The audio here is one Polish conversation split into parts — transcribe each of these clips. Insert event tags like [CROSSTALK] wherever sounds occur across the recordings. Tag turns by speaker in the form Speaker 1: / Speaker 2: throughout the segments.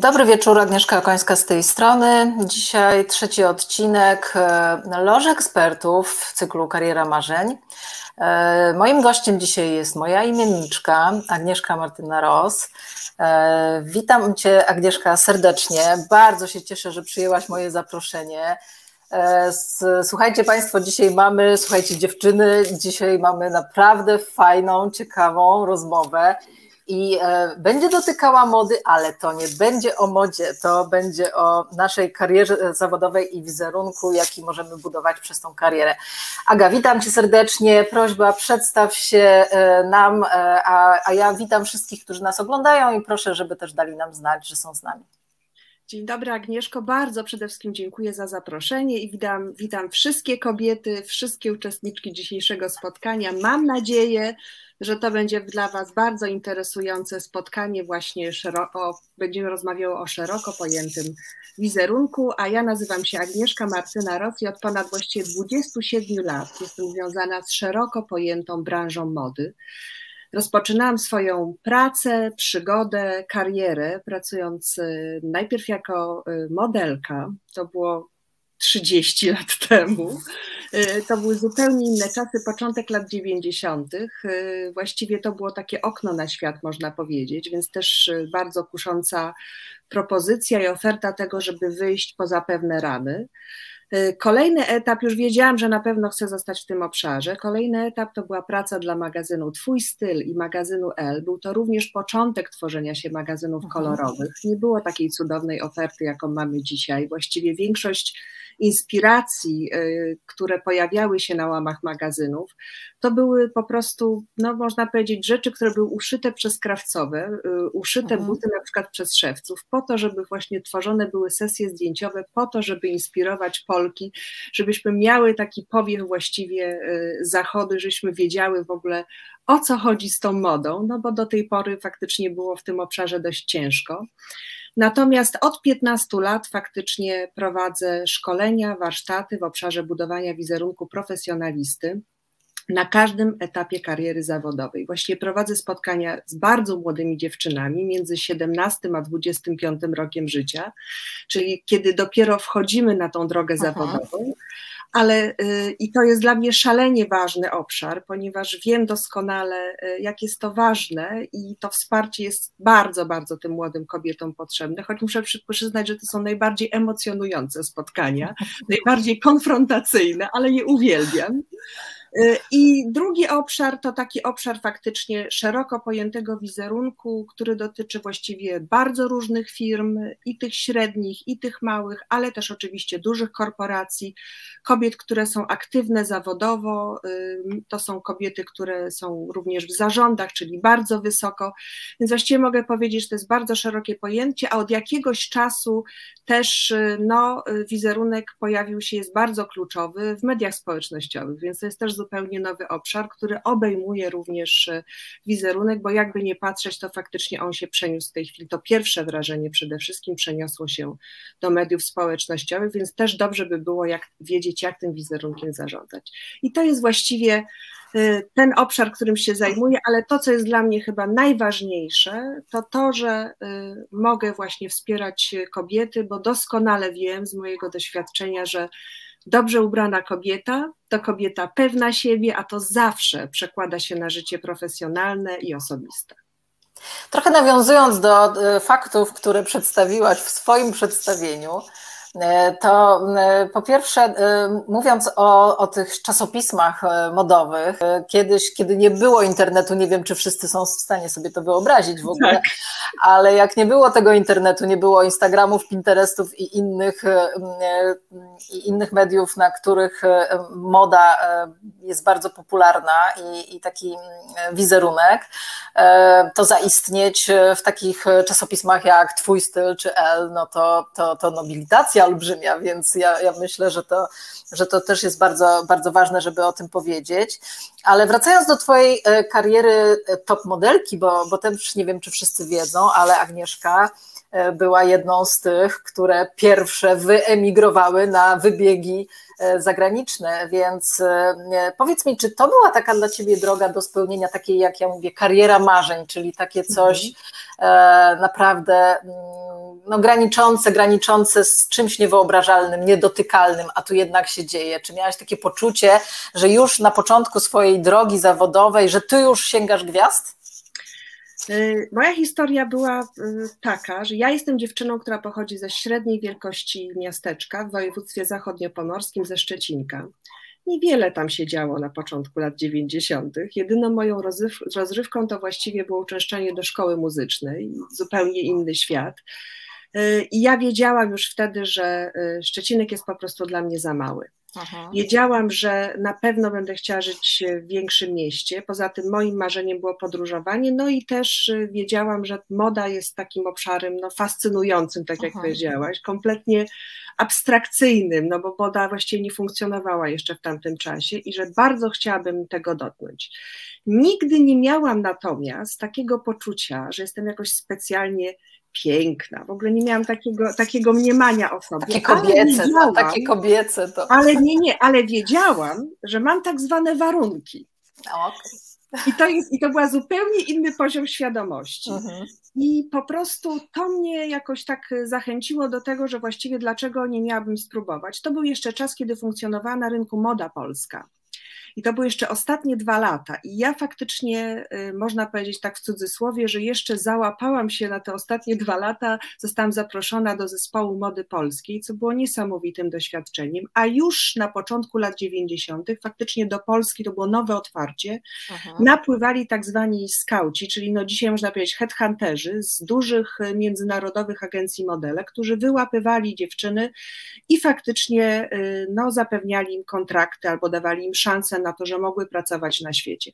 Speaker 1: Dobry wieczór, Agnieszka Końska z tej strony. Dzisiaj trzeci odcinek e, Loży Ekspertów w cyklu Kariera Marzeń. E, moim gościem dzisiaj jest moja imienniczka, Agnieszka Martyna Ros. E, witam Cię, Agnieszka, serdecznie. Bardzo się cieszę, że przyjęłaś moje zaproszenie. Słuchajcie Państwo, dzisiaj mamy, słuchajcie dziewczyny, dzisiaj mamy naprawdę fajną, ciekawą rozmowę i e, będzie dotykała mody, ale to nie będzie o modzie, to będzie o naszej karierze zawodowej i wizerunku, jaki możemy budować przez tą karierę. Aga, witam Cię serdecznie, prośba przedstaw się e, nam, e, a, a ja witam wszystkich, którzy nas oglądają i proszę, żeby też dali nam znać, że są z nami.
Speaker 2: Dzień dobry Agnieszko, bardzo przede wszystkim dziękuję za zaproszenie i witam, witam wszystkie kobiety, wszystkie uczestniczki dzisiejszego spotkania. Mam nadzieję, że to będzie dla Was bardzo interesujące spotkanie, właśnie szeroko, będziemy rozmawiały o szeroko pojętym wizerunku, a ja nazywam się Agnieszka Martyna Roc i od ponad właściwie 27 lat jestem związana z szeroko pojętą branżą mody. Rozpoczynałam swoją pracę, przygodę, karierę, pracując y, najpierw jako y, modelka. To było 30 lat [LAUGHS] temu. Y, to były zupełnie inne czasy, początek lat 90. Właściwie to było takie okno na świat, można powiedzieć, więc też bardzo kusząca propozycja i oferta tego, żeby wyjść poza pewne ramy. Y, kolejny etap, już wiedziałam, że na pewno chcę zostać w tym obszarze. Kolejny etap to była praca dla magazynu Twój Styl i magazynu L. Był to również początek tworzenia się magazynów mhm. kolorowych. Nie było takiej cudownej oferty, jaką mamy dzisiaj. Właściwie większość inspiracji, y, które pojawiały się na łamach magazynów, to były po prostu, no można powiedzieć, rzeczy, które były uszyte przez krawcowe, y, uszyte mhm. buty na przykład przez szewców, po to, żeby właśnie tworzone były sesje zdjęciowe, po to, żeby inspirować Polki, żebyśmy miały taki powiew właściwie y, zachody, żebyśmy wiedziały w ogóle o co chodzi z tą modą, no bo do tej pory faktycznie było w tym obszarze dość ciężko. Natomiast od 15 lat faktycznie prowadzę szkolenia, warsztaty w obszarze budowania wizerunku profesjonalisty na każdym etapie kariery zawodowej. Właściwie prowadzę spotkania z bardzo młodymi dziewczynami między 17 a 25 rokiem życia, czyli kiedy dopiero wchodzimy na tą drogę Aha. zawodową ale y, i to jest dla mnie szalenie ważny obszar, ponieważ wiem doskonale, y, jak jest to ważne i to wsparcie jest bardzo, bardzo tym młodym kobietom potrzebne, choć muszę przyznać, że to są najbardziej emocjonujące spotkania, [LAUGHS] najbardziej konfrontacyjne, ale je uwielbiam. Y, I drugi obszar to taki obszar faktycznie szeroko pojętego wizerunku, który dotyczy właściwie bardzo różnych firm, i tych średnich, i tych małych, ale też oczywiście dużych korporacji, kobiet, które są aktywne zawodowo, y, to są kobiety, które są również w zarządach, czyli bardzo wysoko, więc właściwie mogę powiedzieć, że to jest bardzo szerokie pojęcie, a od jakiegoś czasu też y, no, wizerunek pojawił się, jest bardzo kluczowy w mediach społecznościowych, więc to jest też zupełnie nowy obszar, który obejmuje również e, wizerunek, bo jakby nie patrzeć, to faktycznie on się przeniósł w tej chwili. To pierwsze wrażenie przede wszystkim przeniosło się do mediów społecznościowych, więc też dobrze by było jak, wiedzieć, jak tym wizerunkiem zarządzać. I to jest właściwie e, ten obszar, którym się zajmuję, ale to, co jest dla mnie chyba najważniejsze, to to, że e, mogę właśnie wspierać kobiety, bo doskonale wiem z mojego doświadczenia, że Dobrze ubrana kobieta to kobieta pewna siebie, a to zawsze przekłada się na życie profesjonalne i osobiste.
Speaker 1: Trochę nawiązując do e, faktów, które przedstawiłaś w swoim przedstawieniu, to e, po pierwsze, e, mówiąc o, o tych czasopismach modowych, kiedyś, kiedy nie było internetu, nie wiem, czy wszyscy są w stanie sobie to wyobrazić w ogóle, tak. ale jak nie było tego internetu, nie było Instagramów, Pinterestów i innych, i innych mediów, na których moda jest bardzo popularna i, i taki wizerunek, to zaistnieć w takich czasopismach jak Twój styl czy L, no to, to, to nobilitacja olbrzymia, więc ja, ja myślę, że to, że to też jest bardzo, bardzo ważne, żeby o tym powiedzieć. Ale wracając do Twojej e, kariery e, top modelki, bo, bo też nie wiem, czy wszyscy wiedzą, ale Agnieszka e, była jedną z tych, które pierwsze wyemigrowały na wybiegi zagraniczne, więc powiedz mi, czy to była taka dla Ciebie droga do spełnienia takiej, jak ja mówię, kariera marzeń, czyli takie coś mhm. naprawdę mm, no, graniczące, graniczące z czymś niewyobrażalnym, niedotykalnym, a tu jednak się dzieje? Czy miałaś takie poczucie, że już na początku swojej drogi zawodowej, że ty już sięgasz gwiazd?
Speaker 2: Y, moja historia była y, taka, że ja jestem dziewczyną, która pochodzi ze średniej wielkości miasteczka w województwie zachodniopomorskim ze Szczecinka. Niewiele tam się działo na początku lat 90. Jedyną moją rozrywką to właściwie było uczęszczanie do szkoły muzycznej, zupełnie inny świat. Y, I ja wiedziałam już wtedy, że Szczecinek jest po prostu dla mnie za mały. Aha. Wiedziałam, że na pewno będę chciała żyć w większym mieście. Poza tym moim marzeniem było podróżowanie, no i też y, wiedziałam, że moda jest takim obszarem no, fascynującym, tak jak Aha. powiedziałaś, kompletnie abstrakcyjnym, no bo moda właściwie nie funkcjonowała jeszcze w tamtym czasie i że bardzo chciałabym tego dotknąć. Nigdy nie miałam natomiast takiego poczucia, że jestem jakoś specjalnie piękna. W ogóle nie miałam takiego, takiego mniemania o sobie.
Speaker 1: Takie kobiece, to, takie kobiece to.
Speaker 2: Ale nie, nie, ale wiedziałam, że mam tak zwane warunki.
Speaker 1: Okay.
Speaker 2: I to, jest, I to była zupełnie inny poziom świadomości. Mhm. I po prostu to mnie jakoś tak zachęciło do tego, że właściwie dlaczego nie miałabym spróbować. To był jeszcze czas, kiedy funkcjonowała na rynku moda polska. I to były jeszcze ostatnie dwa lata. I ja faktycznie, y, można powiedzieć tak w cudzysłowie, że jeszcze załapałam się na te ostatnie dwa lata, zostałam zaproszona do zespołu mody polskiej, co było niesamowitym doświadczeniem. A już na początku lat 90., faktycznie do Polski to było nowe otwarcie, Aha. napływali tak zwani skauci, czyli no dzisiaj można powiedzieć headhunterzy z dużych y, międzynarodowych agencji modele, którzy wyłapywali dziewczyny i faktycznie y, no, zapewniali im kontrakty albo dawali im szansę na to, że mogły pracować na świecie.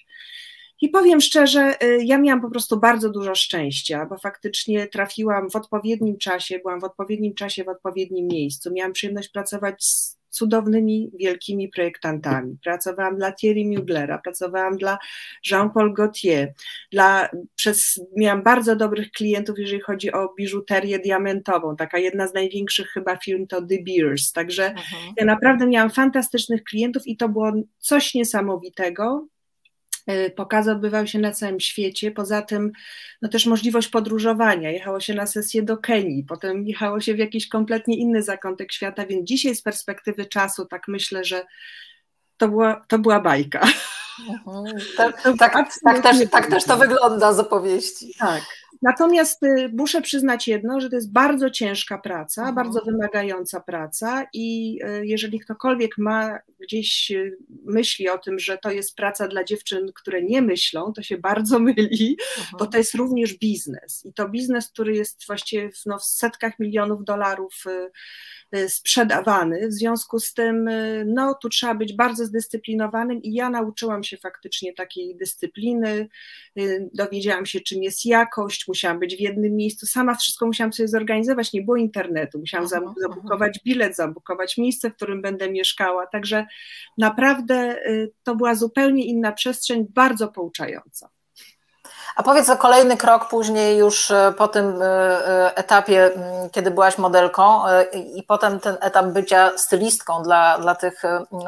Speaker 2: I powiem szczerze, y, ja miałam po prostu bardzo dużo szczęścia, bo faktycznie trafiłam w odpowiednim czasie, byłam w odpowiednim czasie, w odpowiednim miejscu. Miałam przyjemność pracować z cudownymi, wielkimi projektantami. Pracowałam dla Thierry Muglera, pracowałam dla Jean-Paul Gaultier, dla, przez, miałam bardzo dobrych klientów, jeżeli chodzi o biżuterię diamentową. Taka jedna z największych chyba firm to De Beers. Także mhm. ja naprawdę miałam fantastycznych klientów i to było coś niesamowitego. Y, pokazy odbywały się na całym świecie. Poza tym, no też możliwość podróżowania. Jechało się na sesję do Kenii, potem jechało się w jakiś kompletnie inny zakątek świata, więc dzisiaj z perspektywy czasu tak myślę, że to była, to była bajka.
Speaker 1: Mhm. Tak, tak, tak, też, tak też to wygląda z opowieści.
Speaker 2: Tak. Natomiast y, muszę przyznać jedno, że to jest bardzo ciężka praca, mhm. bardzo wymagająca praca i y, jeżeli ktokolwiek ma gdzieś y, myśli o tym, że to jest praca dla dziewczyn, które nie myślą, to się bardzo [LAUGHS] myli, mhm. bo to jest również biznes i to biznes, który jest właściwie w, no, w setkach milionów dolarów sprzedawany. W związku z tym, no, tu trzeba być bardzo zdyscyplinowanym i ja nauczyłam się faktycznie takiej dyscypliny, dowiedziałam się, czym jest jakość, musiałam być w jednym miejscu, sama wszystko musiałam sobie zorganizować, nie było internetu, musiałam zabukować bilet, zabukować miejsce, w którym będę mieszkała, także naprawdę to była zupełnie inna przestrzeń, bardzo pouczająca.
Speaker 1: A powiedz o kolejny krok później już e, po tym e, e, etapie, kiedy byłaś modelką i potem ten etap bycia stylistką dla, dla tych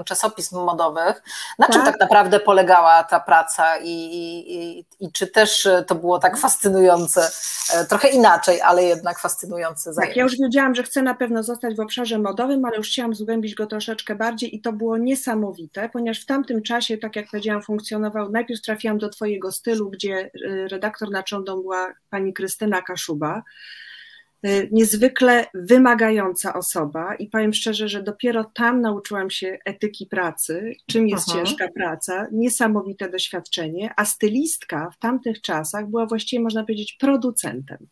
Speaker 1: czasopism modowych. Na czym tak, tak naprawdę polegała ta praca i, i, i, czy też to było tak fascynujące, trochę inaczej, ale jednak fascynujące
Speaker 2: zajęcie? Tak, ja już wiedziałam, że chcę na pewno zostać w obszarze modowym, ale już chciałam zgłębić go troszeczkę bardziej i to było niesamowite, ponieważ w tamtym czasie, tak jak powiedziałam, funkcjonował, najpierw trafiłam do Twojego stylu, gdzie redaktor naczelną była pani Krystyna Kaszuba, y, niezwykle wymagająca osoba i powiem szczerze, że dopiero tam nauczyłam się etyki pracy, czym jest Aha. ciężka praca, niesamowite doświadczenie, a stylistka w tamtych czasach była właściwie, można powiedzieć, producentem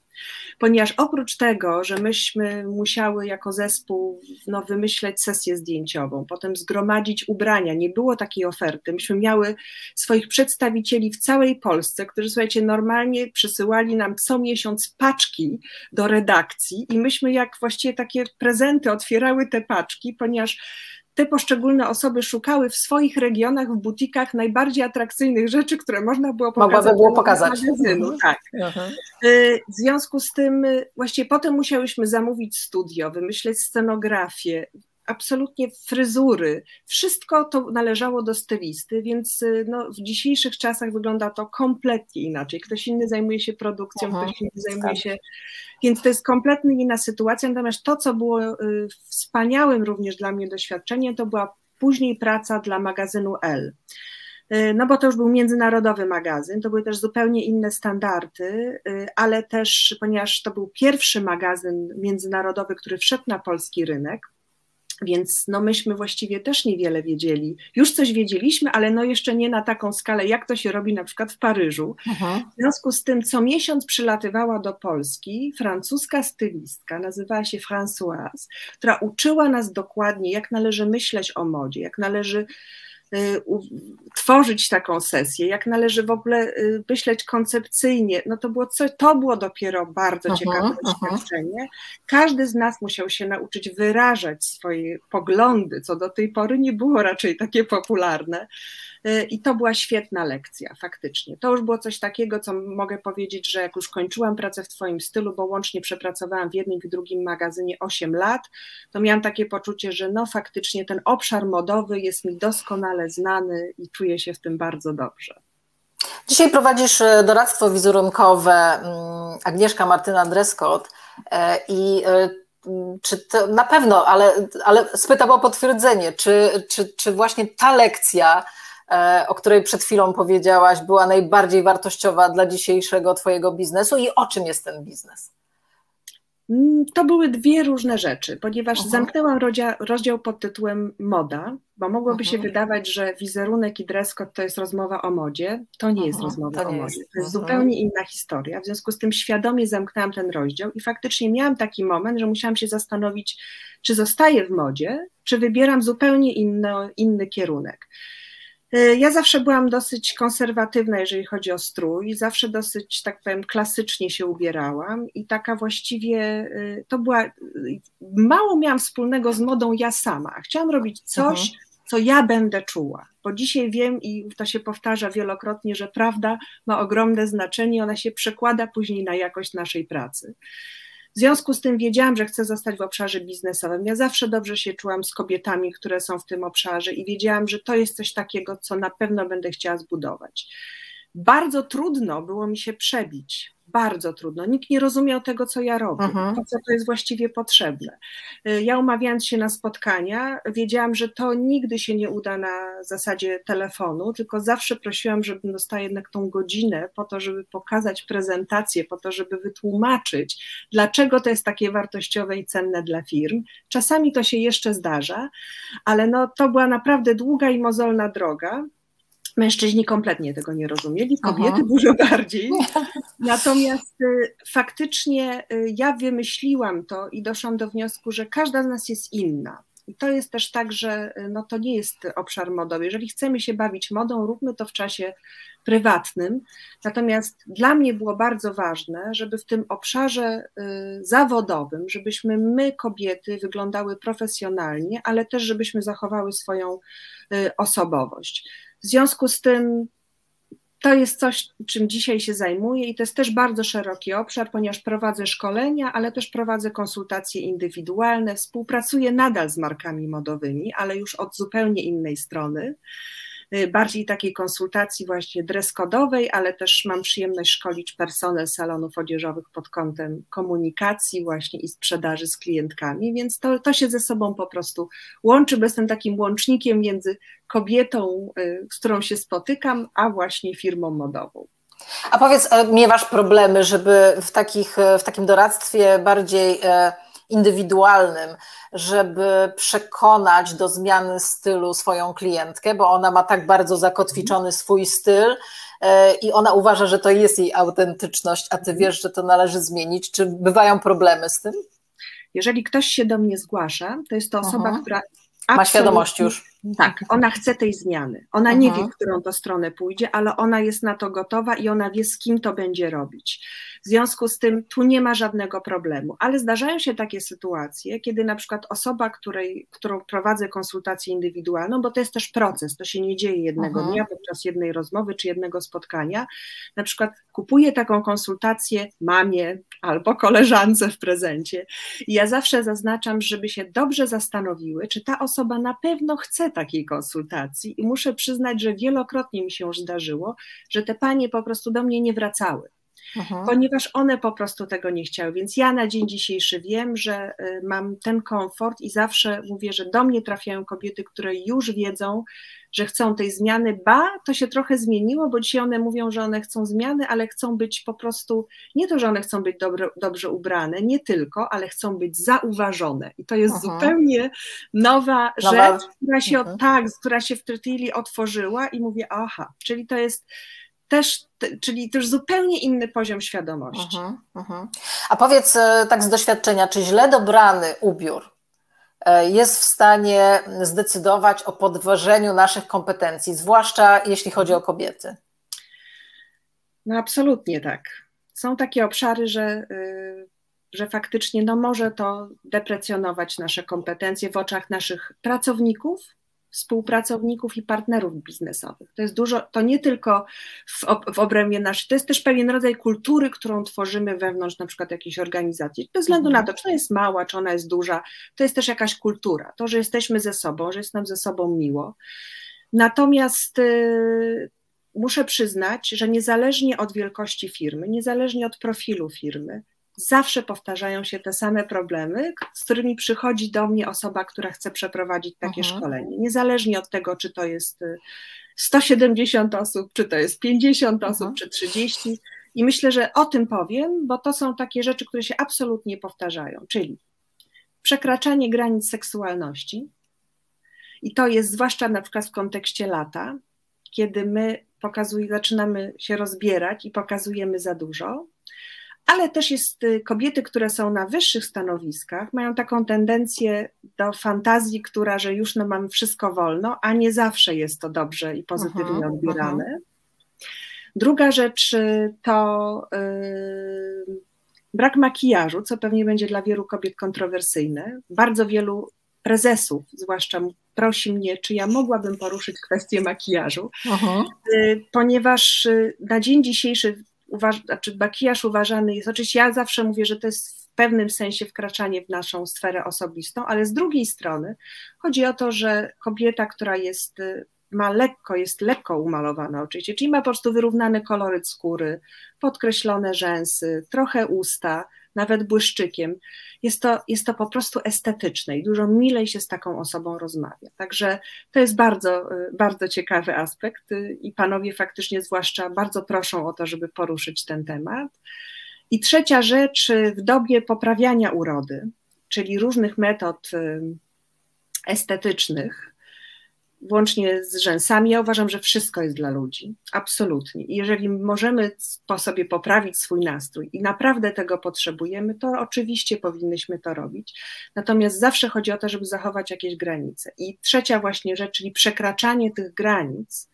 Speaker 2: ponieważ oprócz tego, że myśmy musiały jako zespół no, wymyśleć sesję zdjęciową, potem zgromadzić ubrania, nie było takiej oferty, myśmy miały swoich przedstawicieli w całej Polsce, którzy słuchajcie, normalnie przysyłali nam co miesiąc paczki do redakcji i myśmy jak właściwie takie prezenty otwierały te paczki, ponieważ te poszczególne osoby szukały w swoich regionach, w butikach najbardziej atrakcyjnych rzeczy, które można było pokazać.
Speaker 1: Mogłaby było pokazać.
Speaker 2: Magazynu, mhm. tak. Mhm. Y, w związku z tym y, właściwie potem musiałyśmy zamówić studio, wymyśleć scenografię, absolutnie fryzury, wszystko to należało do stylisty, więc y, no, w dzisiejszych czasach wygląda to kompletnie inaczej. Ktoś inny zajmuje się produkcją, Aha, ktoś inny zajmuje tak. się. Więc to jest kompletnie inna sytuacja. Natomiast to, co było y, wspaniałym również dla mnie doświadczeniem, to była później praca dla magazynu L. Y, no bo to już był międzynarodowy magazyn, to były też zupełnie inne standardy, ale też, ponieważ to był pierwszy magazyn międzynarodowy, który wszedł na polski rynek, więc no myśmy właściwie też niewiele wiedzieli. Już coś wiedzieliśmy, ale no jeszcze nie na taką skalę, jak to się robi na przykład w Paryżu. Aha. W związku z tym co miesiąc przylatywała do Polski francuska stylistka, nazywała się Françoise, która uczyła nas dokładnie, jak należy myśleć o modzie, jak należy tworzyć taką sesję, jak należy w ogóle y, myśleć koncepcyjnie, no to było, co, to było dopiero bardzo aha, ciekawe doświadczenie. Każdy z nas musiał się nauczyć wyrażać swoje poglądy, co do tej pory nie było raczej takie popularne. Y, I to była świetna lekcja, faktycznie. To już było coś takiego, co mogę powiedzieć, że jak już kończyłam pracę w Twoim stylu, bo łącznie przepracowałam w jednym i w drugim magazynie 8 lat, to miałam takie poczucie, że no faktycznie ten obszar modowy jest mi doskonale znany i czuję się w tym bardzo dobrze.
Speaker 1: Dzisiaj prowadzisz e, doradztwo wizerunkowe mm, Agnieszka Martyna Dreskot e, i e, czy to na pewno, ale, ale spytam o potwierdzenie, czy, czy, czy właśnie ta lekcja o której przed chwilą powiedziałaś, była najbardziej wartościowa dla dzisiejszego Twojego biznesu i o czym jest ten biznes?
Speaker 2: Mm, to były dwie różne rzeczy, ponieważ uh -huh. zamknęłam rozdział, rozdział pod tytułem moda, bo mogłoby -huh. się wydawać, że wizerunek i dress code to jest rozmowa o modzie. To nie -huh. jest rozmowa to o modzie, jest. to jest zupełnie inna historia. W związku z tym świadomie zamknęłam ten rozdział i faktycznie miałam taki moment, że musiałam się zastanowić, czy zostaję w modzie, czy wybieram zupełnie inny, inny kierunek. Y, ja zawsze byłam dosyć konserwatywna, jeżeli chodzi o strój, zawsze dosyć, tak powiem, klasycznie się ubierałam i taka właściwie y, to była, y, mało miałam wspólnego z modą ja sama. Chciałam robić coś, mhm. co ja będę czuła, bo dzisiaj wiem i to się powtarza wielokrotnie, że prawda ma ogromne znaczenie, ona się przekłada później na jakość naszej pracy. W związku z tym wiedziałam, że chcę zostać w obszarze biznesowym. Ja zawsze dobrze się czułam z kobietami, które są w tym obszarze i wiedziałam, że to jest coś takiego, co na pewno będę chciała zbudować. Bardzo trudno było mi się przebić bardzo trudno. Nikt nie rozumiał tego, co ja robię, mhm. po co to jest właściwie potrzebne. Y, ja umawiając się na spotkania, wiedziałam, że to nigdy się nie uda na zasadzie telefonu, tylko zawsze prosiłam, żebym dostała jednak tą godzinę po to, żeby pokazać prezentację, po to, żeby wytłumaczyć, dlaczego to jest takie wartościowe i cenne dla firm. Czasami to się jeszcze zdarza, ale no, to była naprawdę długa i mozolna droga. Mężczyźni kompletnie tego nie rozumieli, kobiety Aha. dużo bardziej. Natomiast y, faktycznie y, ja wymyśliłam to i doszłam do wniosku, że każda z nas jest inna. I to jest też tak, że y, no to nie jest obszar modowy. Jeżeli chcemy się bawić modą, róbmy to w czasie prywatnym. Natomiast dla mnie było bardzo ważne, żeby w tym obszarze zawodowym, żebyśmy my, kobiety, wyglądały profesjonalnie, ale też żebyśmy zachowały swoją osobowość. W związku z tym to jest coś, czym dzisiaj się zajmuję i to jest też bardzo szeroki obszar, ponieważ prowadzę szkolenia, ale też prowadzę konsultacje indywidualne, współpracuję nadal z markami modowymi, ale już od zupełnie innej strony. Y, bardziej takiej konsultacji właśnie dress-kodowej, ale też mam przyjemność szkolić personel salonów odzieżowych pod kątem komunikacji właśnie i sprzedaży z klientkami, więc to, to się ze sobą po prostu łączy, bo jestem takim łącznikiem między kobietą, y, z którą się spotykam, a właśnie firmą modową.
Speaker 1: A powiedz, e, miewasz problemy, żeby w, takich, e, w takim doradztwie bardziej e, indywidualnym, żeby przekonać do zmiany stylu swoją klientkę, bo ona ma tak bardzo zakotwiczony swój styl e, i ona uważa, że to jest jej autentyczność, a ty wiesz, że to należy zmienić. Czy bywają problemy z tym?
Speaker 2: Jeżeli ktoś się do mnie zgłasza, to jest to osoba, Aha. która
Speaker 1: ma świadomość już.
Speaker 2: Tak, ona chce tej zmiany. Ona nie wie, w którą to stronę pójdzie, ale ona jest na to gotowa i ona wie, z kim to będzie robić. W związku z tym tu nie ma żadnego problemu, ale zdarzają się takie sytuacje, kiedy na przykład osoba, której, którą prowadzę konsultację indywidualną, bo to jest też proces, to się nie dzieje jednego mhm. dnia podczas jednej rozmowy czy jednego spotkania, na przykład kupuję taką konsultację mamie albo koleżance w prezencie. I ja zawsze zaznaczam, żeby się dobrze zastanowiły, czy ta osoba na pewno chce takiej konsultacji i muszę przyznać, że wielokrotnie mi się już zdarzyło, że te panie po prostu do mnie nie wracały. Aha. ponieważ one po prostu tego nie chciały. Więc ja na dzień dzisiejszy wiem, że y, mam ten komfort i zawsze mówię, że do mnie trafiają kobiety, które już wiedzą, że chcą tej zmiany. Ba, to się trochę zmieniło, bo dzisiaj one mówią, że one chcą zmiany, ale chcą być po prostu, nie to, że one chcą być dobrze ubrane, nie tylko, ale chcą być zauważone. I to jest Aha. zupełnie nowa, nowa rzecz, która się, mhm. tak, która się w Trytili otworzyła i mówię, aha, czyli to jest też, czyli też zupełnie inny poziom świadomości. Uh -huh, uh -huh.
Speaker 1: A powiedz e, tak z doświadczenia, czy źle dobrany ubiór e, jest w stanie zdecydować o podważeniu naszych kompetencji, zwłaszcza jeśli chodzi o kobiety?
Speaker 2: No absolutnie tak. Są takie obszary, że, y, że faktycznie no może to deprecjonować nasze kompetencje w oczach naszych pracowników, współpracowników i partnerów biznesowych. To jest dużo, to nie tylko w, w obrębie naszej, to jest też pewien rodzaj kultury, którą tworzymy wewnątrz na przykład jakiejś organizacji. Bez względu na to, czy ona jest mała, czy ona jest duża, to jest też jakaś kultura. To, że jesteśmy ze sobą, że jest nam ze sobą miło. Natomiast y, muszę przyznać, że niezależnie od wielkości firmy, niezależnie od profilu firmy, zawsze powtarzają się te same problemy, z którymi przychodzi do mnie osoba, która chce przeprowadzić takie Aha. Mhm. szkolenie. Niezależnie od tego, czy to jest 170 y, osób, czy to jest 50 osób, Aha. Mhm. czy 30. I myślę, że o tym powiem, bo to są takie rzeczy, które się absolutnie powtarzają, czyli przekraczanie granic seksualności. I to jest zwłaszcza na przykład w kontekście lata, kiedy my pokazujemy, zaczynamy się rozbierać i pokazujemy za dużo, ale też jest y, kobiety, które są na wyższych stanowiskach, mają taką tendencję do fantazji, która, że już no, mam wszystko wolno, a nie zawsze jest to dobrze i pozytywnie aha, odbierane. Aha. Druga rzecz y, to yy, brak makijażu, co pewnie będzie dla wielu kobiet kontrowersyjne. Bardzo wielu prezesów, zwłaszcza prosi mnie, czy ja mogłabym poruszyć kwestię makijażu, ponieważ y, na dzień dzisiejszy uważ, znaczy makijaż uważany jest, oczywiście ja zawsze mówię, że to jest w pewnym sensie wkraczanie w naszą sferę osobistą, ale z drugiej strony chodzi o to, że kobieta, która jest ma lekko, jest lekko umalowana oczywiście, czyli ma po prostu wyrównany koloryt skóry, podkreślone rzęsy, trochę usta, nawet błyszczykiem. Jest to, jest to po prostu estetyczne i dużo milej się z taką osobą rozmawia. Także to jest bardzo, bardzo ciekawy aspekt i panowie faktycznie zwłaszcza bardzo proszą o to, żeby poruszyć ten temat. I trzecia rzecz, w dobie poprawiania urody, czyli różnych metod estetycznych, włącznie z rzęsami, ja uważam, że wszystko jest dla ludzi. Absolutnie. I jeżeli możemy po sobie poprawić swój nastrój i naprawdę tego potrzebujemy, to oczywiście powinnyśmy to robić. Natomiast zawsze chodzi o to, żeby zachować jakieś granice. I trzecia właśnie rzecz, czyli przekraczanie tych granic,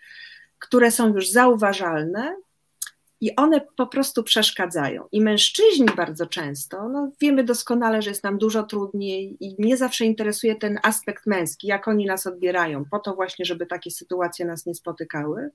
Speaker 2: które są już zauważalne, i one po prostu przeszkadzają. I mężczyźni bardzo często, no wiemy doskonale, że jest nam dużo trudniej i mnie zawsze interesuje ten aspekt męski, jak oni nas odbierają, po to właśnie, żeby takie sytuacje nas nie spotykały.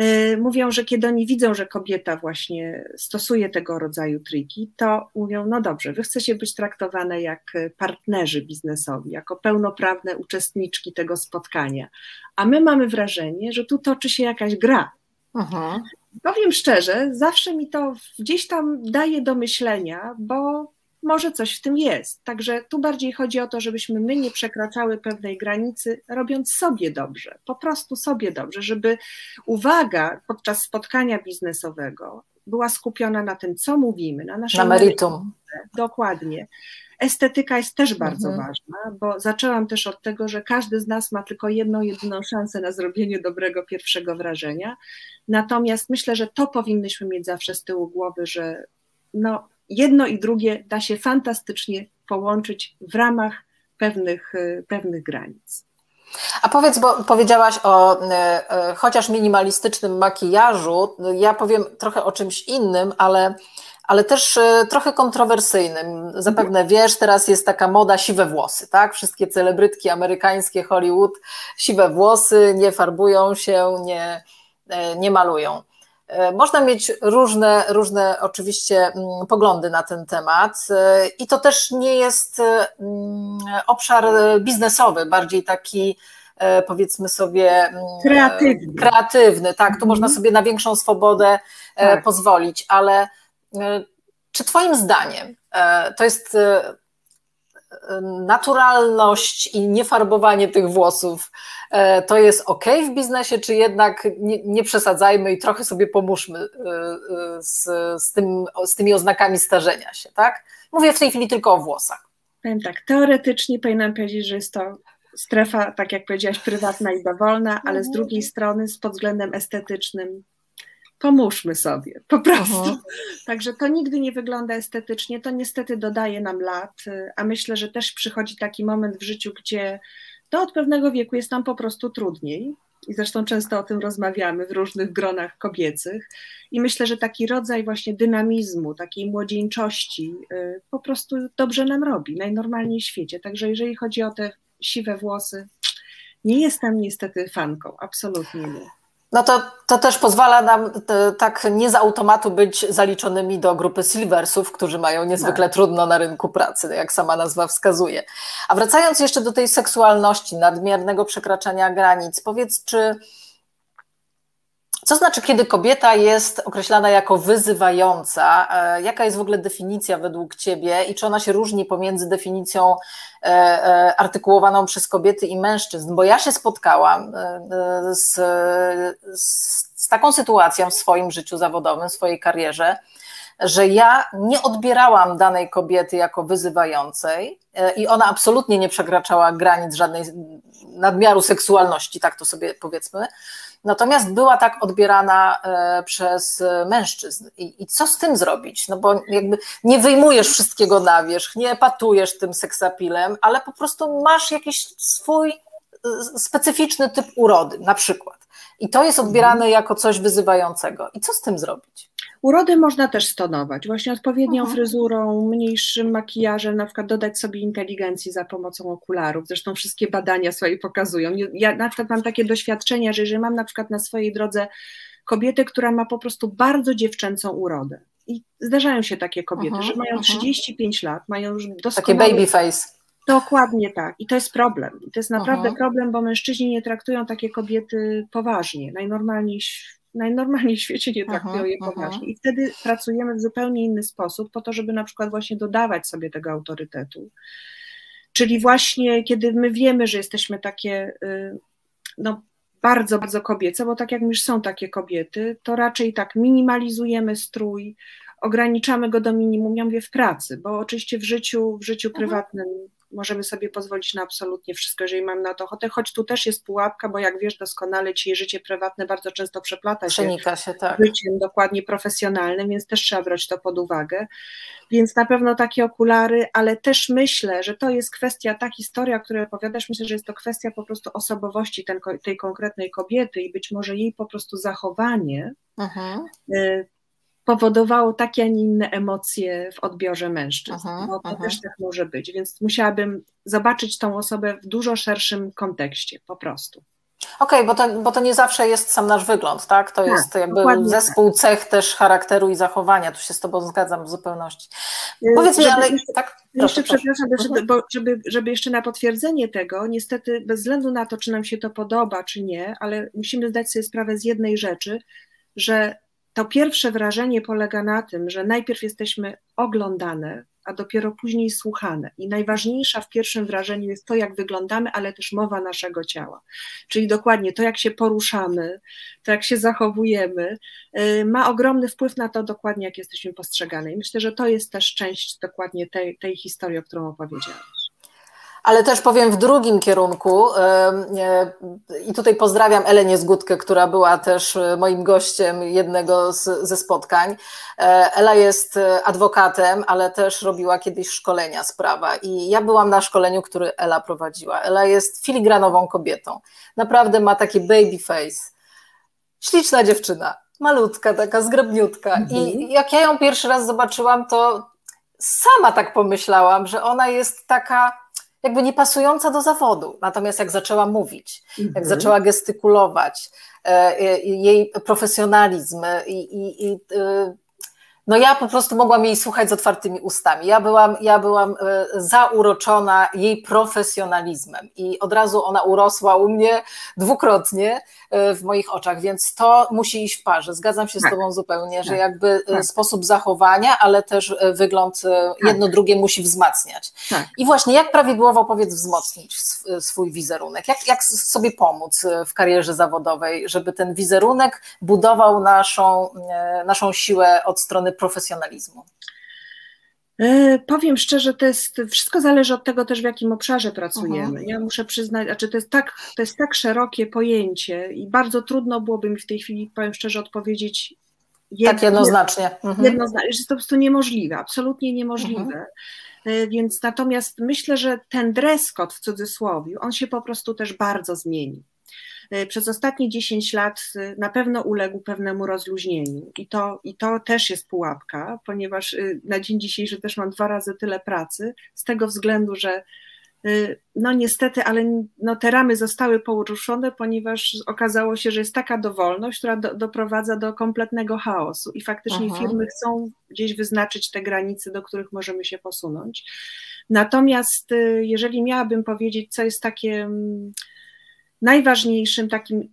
Speaker 2: Y, mówią, że kiedy oni widzą, że kobieta właśnie stosuje tego rodzaju triki, to mówią: No dobrze, wy chcecie być traktowane jak partnerzy biznesowi, jako pełnoprawne uczestniczki tego spotkania, a my mamy wrażenie, że tu toczy się jakaś gra. Aha. Powiem szczerze, zawsze mi to gdzieś tam daje do myślenia, bo może coś w tym jest. Także tu bardziej chodzi o to, żebyśmy my nie przekraczały pewnej granicy, robiąc sobie dobrze, po prostu sobie dobrze, żeby uwaga podczas spotkania biznesowego była skupiona na tym, co mówimy, na naszym
Speaker 1: na meritum.
Speaker 2: Dokładnie. Estetyka jest też bardzo mhm. ważna, bo zaczęłam też od tego, że każdy z nas ma tylko jedną, jedyną szansę na zrobienie dobrego pierwszego wrażenia. Natomiast myślę, że to powinnyśmy mieć zawsze z tyłu głowy, że no, jedno i drugie da się fantastycznie połączyć w ramach pewnych, y, pewnych granic.
Speaker 1: A powiedz, bo powiedziałaś o e, e, chociaż minimalistycznym makijażu, ja powiem trochę o czymś innym, ale ale też trochę kontrowersyjnym. Zapewne wiesz, teraz jest taka moda siwe włosy, tak? Wszystkie celebrytki amerykańskie, Hollywood, siwe włosy, nie farbują się, nie, nie malują. E, można mieć różne, różne oczywiście mm, poglądy na ten temat e, i to też nie jest e, mm, obszar biznesowy, bardziej taki powiedzmy sobie mm,
Speaker 2: kreatywny.
Speaker 1: kreatywny tak, tu mhm. można sobie na większą swobodę tak. pozwolić, ale czy Twoim zdaniem to jest naturalność i niefarbowanie tych włosów e, to jest ok w biznesie, czy jednak nie, nie przesadzajmy i trochę sobie pomóżmy e, e, z, z, tym, z tymi oznakami starzenia się, tak? Mówię w tej chwili tylko o włosach.
Speaker 2: Powiem tak, teoretycznie powinnam powiedzieć, że jest to strefa, tak jak powiedziałaś, prywatna i dowolna, ale z mhm. drugiej strony pod względem estetycznym pomóżmy sobie, po prostu. Aha. Także to nigdy nie wygląda estetycznie, to niestety dodaje nam lat, a myślę, że też przychodzi taki moment w życiu, gdzie to od pewnego wieku jest nam po prostu trudniej. I zresztą często o tym rozmawiamy w różnych gronach kobiecych. I myślę, że taki rodzaj właśnie dynamizmu, takiej młodzieńczości y, po prostu dobrze nam robi, najnormalniej w świecie. Także jeżeli chodzi o te siwe włosy, nie jestem niestety fanką, absolutnie nie.
Speaker 1: No to, to też pozwala nam tak nie z automatu być zaliczonymi do grupy silversów, którzy mają niezwykle tak. trudno na rynku pracy, jak sama nazwa wskazuje. A wracając jeszcze do tej seksualności, nadmiernego przekraczania granic, powiedz, czy co znaczy, kiedy kobieta jest określana jako wyzywająca? E, jaka jest w ogóle definicja według Ciebie i czy ona się różni pomiędzy definicją e, e, artykułowaną przez kobiety i mężczyzn? Bo ja się spotkałam z, z taką sytuacją w swoim życiu zawodowym, w swojej karierze, że ja nie odbierałam danej kobiety jako wyzywającej i ona absolutnie nie przekraczała granic żadnej nadmiaru seksualności, tak to sobie powiedzmy natomiast była tak odbierana e, przez mężczyzn. I, I, co z tym zrobić? No bo jakby nie wyjmujesz wszystkiego na wierzch, nie patujesz tym seksapilem, ale po prostu masz jakiś swój e, specyficzny typ urody, na przykład. I to jest odbierane mhm. jako coś wyzywającego. I co z tym zrobić?
Speaker 2: Urody można też stonować, właśnie odpowiednią mhm. fryzurą, mniejszym makijażem, na przykład dodać sobie inteligencji za pomocą okularów. Zresztą wszystkie badania swoje pokazują. Ja na przykład mam takie doświadczenia, że jeżeli mam na przykład na swojej drodze kobietę, która ma po prostu bardzo dziewczęcą urodę. I zdarzają się takie kobiety, mhm, że mają 35 mhm. lat, mają już
Speaker 1: doskonałe... Takie baby face.
Speaker 2: Dokładnie tak. I to jest problem. I to jest naprawdę problem, bo mężczyźni nie traktują takie kobiety poważnie. Najnormalniej najnormalniej w świecie nie traktują je poważnie. I wtedy pracujemy w zupełnie inny sposób, po to, żeby na przykład właśnie dodawać sobie tego autorytetu. Czyli właśnie, kiedy my wiemy, że jesteśmy takie, y, no, bardzo, bardzo kobiece, bo tak jak już są takie kobiety, to raczej tak minimalizujemy strój, ograniczamy go do minimum, ja mówię w pracy, bo oczywiście w życiu, w życiu prywatnym możemy sobie pozwolić na absolutnie wszystko, jeżeli mam na to ochotę, choć tu też jest pułapka, bo jak wiesz doskonale, ci życie prywatne bardzo często przeplata się,
Speaker 1: Przenika się tak.
Speaker 2: życiem dokładnie profesjonalnym, więc też trzeba brać to pod uwagę. Więc na pewno takie okulary, ale też myślę, że to jest kwestia, ta historia, o której opowiadasz, myślę, że jest to kwestia po prostu osobowości ten, tej konkretnej kobiety i być może jej po prostu zachowanie mhm. Powodowało takie, a nie inne emocje w odbiorze mężczyzn. Aha, bo to aha. też tak może być, więc musiałabym zobaczyć tą osobę w dużo szerszym kontekście, po prostu.
Speaker 1: Okej, okay, bo, to, bo to nie zawsze jest sam nasz wygląd, tak? To tak, jest jakby zespół tak. cech też charakteru i zachowania. Tu się z Tobą zgadzam w zupełności.
Speaker 2: Y, Powiedz mi, ale jeszcze, tak? Proszę, jeszcze przepraszam, żeby, bo, żeby, żeby jeszcze na potwierdzenie tego, niestety bez względu na to, czy nam się to podoba, czy nie, ale musimy zdać sobie sprawę z jednej rzeczy, że to pierwsze wrażenie polega na tym, że najpierw jesteśmy oglądane, a dopiero później słuchane. I najważniejsza w pierwszym wrażeniu jest to, jak wyglądamy, ale też mowa naszego ciała. Czyli dokładnie to, jak się poruszamy, to, jak się zachowujemy, y, ma ogromny wpływ na to dokładnie, jak jesteśmy postrzegane. I myślę, że to jest też część dokładnie tej, tej historii, o którą opowiedziałam
Speaker 1: ale też powiem w drugim kierunku i tutaj pozdrawiam Elenię Zgódkę, która była też e, moim gościem jednego z, ze spotkań. E, Ela jest e, adwokatem, ale też robiła kiedyś szkolenia z prawa i ja byłam na szkoleniu, który Ela prowadziła. Ela jest filigranową kobietą, naprawdę ma taki baby face, śliczna dziewczyna, Malutka, taka zgrabniutka. Mhm. I jak ja ją pierwszy raz zobaczyłam, to sama tak pomyślałam, że ona jest taka jakby niepasująca do zawodu. Natomiast jak zaczęła mówić, mhm. jak zaczęła gestykulować, e, e, jej profesjonalizm i, i, i e, no ja po prostu mogłam jej słuchać z otwartymi ustami. Ja byłam, ja byłam e, zauroczona jej profesjonalizmem i od razu ona urosła u mnie dwukrotnie e, w moich oczach, więc to musi iść w parze. Zgadzam się z tak. Tobą zupełnie, że tak. jakby e, tak. sposób zachowania, ale też wygląd jedno drugie musi wzmacniać. I właśnie jak prawidłowo powiedz wzmocnić swój wizerunek? Jak, jak sobie pomóc w karierze zawodowej, żeby ten wizerunek budował naszą, naszą siłę od strony profesjonalizmu?
Speaker 2: E, powiem szczerze, to jest, wszystko zależy od tego też, w jakim obszarze pracujemy. Uh-huh. Ja muszę przyznać, znaczy to jest, tak, to jest tak szerokie pojęcie i bardzo trudno byłoby mi w tej chwili, powiem szczerze, odpowiedzieć
Speaker 1: jedno, tak jednoznacznie.
Speaker 2: Uh-huh. jednoznacznie. Jest to po prostu niemożliwe, absolutnie niemożliwe. Uh-huh. Więc natomiast myślę, że ten dress code w cudzysłowie, on się po prostu też bardzo zmieni. Y, przez ostatnie 10 lat y, na pewno uległ pewnemu rozluźnieniu i to, i to też jest pułapka, ponieważ y, na dzień dzisiejszy też mam dwa razy tyle pracy, z tego względu, że no niestety, ale no te ramy zostały poruszone, ponieważ okazało się, że jest taka dowolność, która do, doprowadza do kompletnego chaosu i faktycznie Aha. firmy chcą gdzieś wyznaczyć te granice, do których możemy się posunąć. Natomiast jeżeli miałabym powiedzieć, co jest takie mm, najważniejszym takim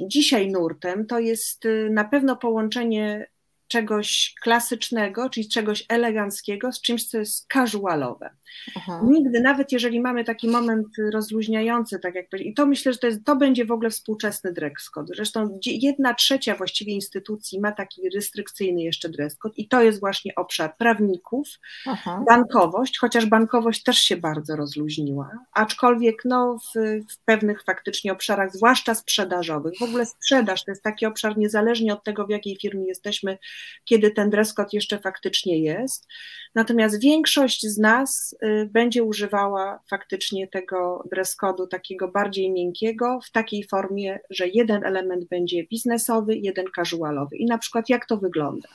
Speaker 2: dzisiaj nurtem to jest y, na pewno połączenie czegoś klasycznego, czyli czegoś eleganckiego z czymś, co jest casualowe. Aha. Nigdy, nawet jeżeli mamy taki moment rozluźniający, tak jak i to myślę, że to, jest, to będzie w ogóle współczesny dress code. Zresztą jedna trzecia właściwie instytucji ma taki restrykcyjny jeszcze dress code i to jest właśnie obszar prawników, Aha. bankowość, chociaż bankowość też się bardzo rozluźniła, aczkolwiek no, w, w pewnych faktycznie obszarach, zwłaszcza sprzedażowych, w ogóle sprzedaż to jest taki obszar niezależnie od tego, w jakiej firmie jesteśmy, kiedy ten dress code jeszcze faktycznie jest. Natomiast większość z nas y, będzie używała faktycznie tego dress code'u takiego bardziej miękkiego, w takiej formie, że jeden element będzie biznesowy, jeden casualowy. I na przykład jak to wygląda?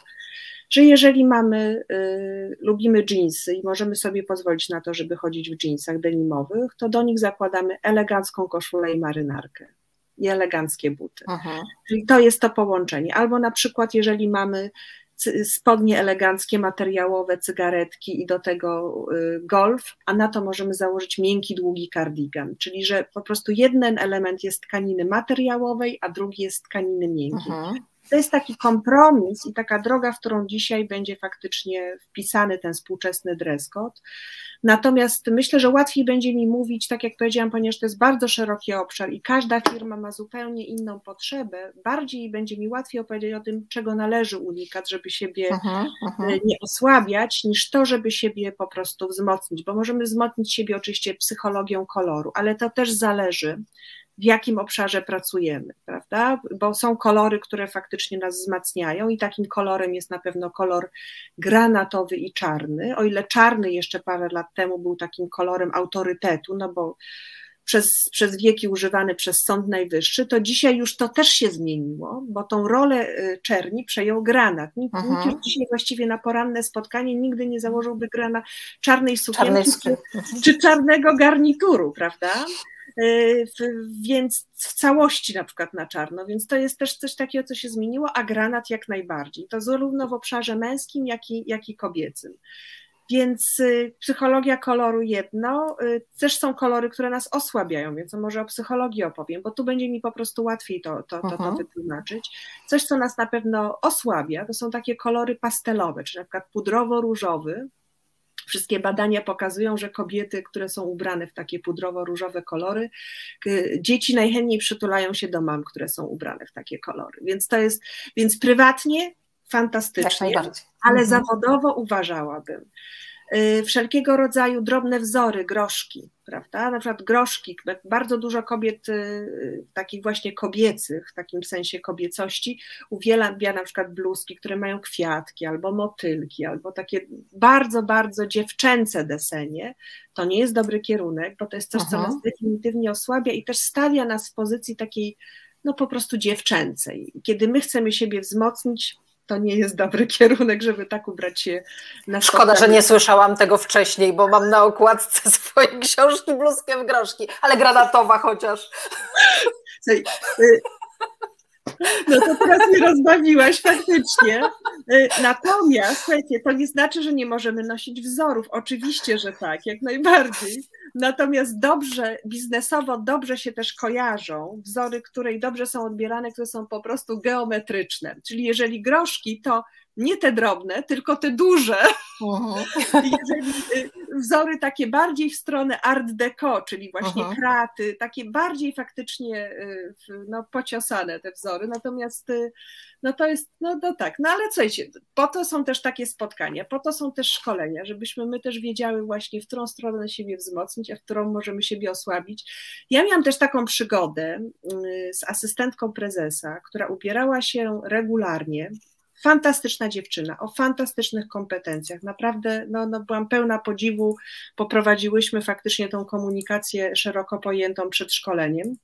Speaker 2: Że jeżeli mamy, y, lubimy jeansy i możemy sobie pozwolić na to, żeby chodzić w jeansach denimowych, to do nich zakładamy elegancką koszulę i marynarkę i eleganckie buty. Aha. Czyli to jest to połączenie. Albo na przykład, jeżeli mamy spodnie eleganckie, materiałowe, cygaretki i do tego y, golf, a na to możemy założyć miękki, długi kardigan, czyli że po prostu jeden element jest tkaniny materiałowej, a drugi jest tkaniny miękkiej. Mhm. To jest taki kompromis i taka droga, w którą dzisiaj będzie faktycznie wpisany ten współczesny dress code. Natomiast myślę, że łatwiej będzie mi mówić, tak jak powiedziałam, ponieważ to jest bardzo szeroki obszar i każda firma ma zupełnie inną potrzebę, bardziej będzie mi łatwiej opowiedzieć o tym, czego należy unikać, żeby siebie aha, aha. E, nie osłabiać, niż to, żeby siebie po prostu wzmocnić, bo możemy wzmocnić siebie oczywiście psychologią koloru, ale to też zależy w jakim obszarze pracujemy, prawda? Bo są kolory, które faktycznie nas wzmacniają i takim kolorem jest na pewno kolor granatowy i czarny. O ile czarny jeszcze parę lat temu był takim kolorem autorytetu, no bo przez, przez wieki używany przez Sąd Najwyższy, to dzisiaj już to też się zmieniło, bo tą rolę y, czerni przejął granat. Nikt, nikt już dzisiaj właściwie na poranne spotkanie nigdy nie założyłby grana czarnej sukienki czy, czy czarnego garnituru, prawda? Y, więc w całości na przykład na czarno, więc to jest też coś takiego, co się zmieniło, a granat jak najbardziej. To zarówno w obszarze męskim, jak i, jak i kobiecym. Więc y, psychologia koloru jedno, y, też są kolory, które nas osłabiają, więc może o psychologii opowiem, bo tu będzie mi po prostu łatwiej to, to, to, to wytłumaczyć. Coś, co nas na pewno osłabia, to są takie kolory pastelowe, czyli na przykład pudrowo-różowy, Wszystkie badania pokazują, że kobiety, które są ubrane w takie pudrowo-różowe kolory, dzieci najchętniej przytulają się do mam, które są ubrane w takie kolory. Więc to jest, więc prywatnie fantastycznie, ale mhm. zawodowo uważałabym, Y, wszelkiego rodzaju drobne wzory, groszki, prawda? Na przykład groszki, bardzo dużo kobiet y, takich właśnie kobiecych, w takim sensie kobiecości, uwielbia na przykład bluzki, które mają kwiatki, albo motylki, albo takie bardzo, bardzo dziewczęce desenie. To nie jest dobry kierunek, bo to jest coś, Aha. co nas definitywnie osłabia i też stawia nas w pozycji takiej no po prostu dziewczęcej. Kiedy my chcemy siebie wzmocnić, to nie jest dobry [LAUGHS] kierunek, żeby tak ubrać się na
Speaker 1: Szkoda, że nie słyszałam tego wcześniej, bo mam na okładce [LAUGHS] swojej książki bluzkę w groszki, ale granatowa chociaż.
Speaker 2: No to teraz mnie rozbawiłaś faktycznie. Y, natomiast, słuchajcie, to nie znaczy, że nie możemy nosić wzorów. Oczywiście, że tak, jak najbardziej. Natomiast dobrze, biznesowo dobrze się też kojarzą wzory, które dobrze są odbierane, które są po prostu geometryczne. Czyli jeżeli groszki, to nie te drobne, tylko te duże. Uh-huh. Jeżeli y, wzory takie bardziej w stronę art deco, czyli właśnie uh-huh. kraty, takie bardziej faktycznie y, no, pociosane te wzory, natomiast y, no to jest, no, no tak, no ale słuchajcie, po to są też takie spotkania, po to są też szkolenia, żebyśmy my też wiedziały właśnie, w którą stronę siebie wzmocnić, a w którą możemy siebie osłabić. Ja miałam też taką przygodę z asystentką prezesa, która ubierała się regularnie, fantastyczna dziewczyna, o fantastycznych kompetencjach. Naprawdę no, no byłam pełna podziwu. Poprowadziłyśmy faktycznie tą komunikację szeroko pojętą przed szkoleniem.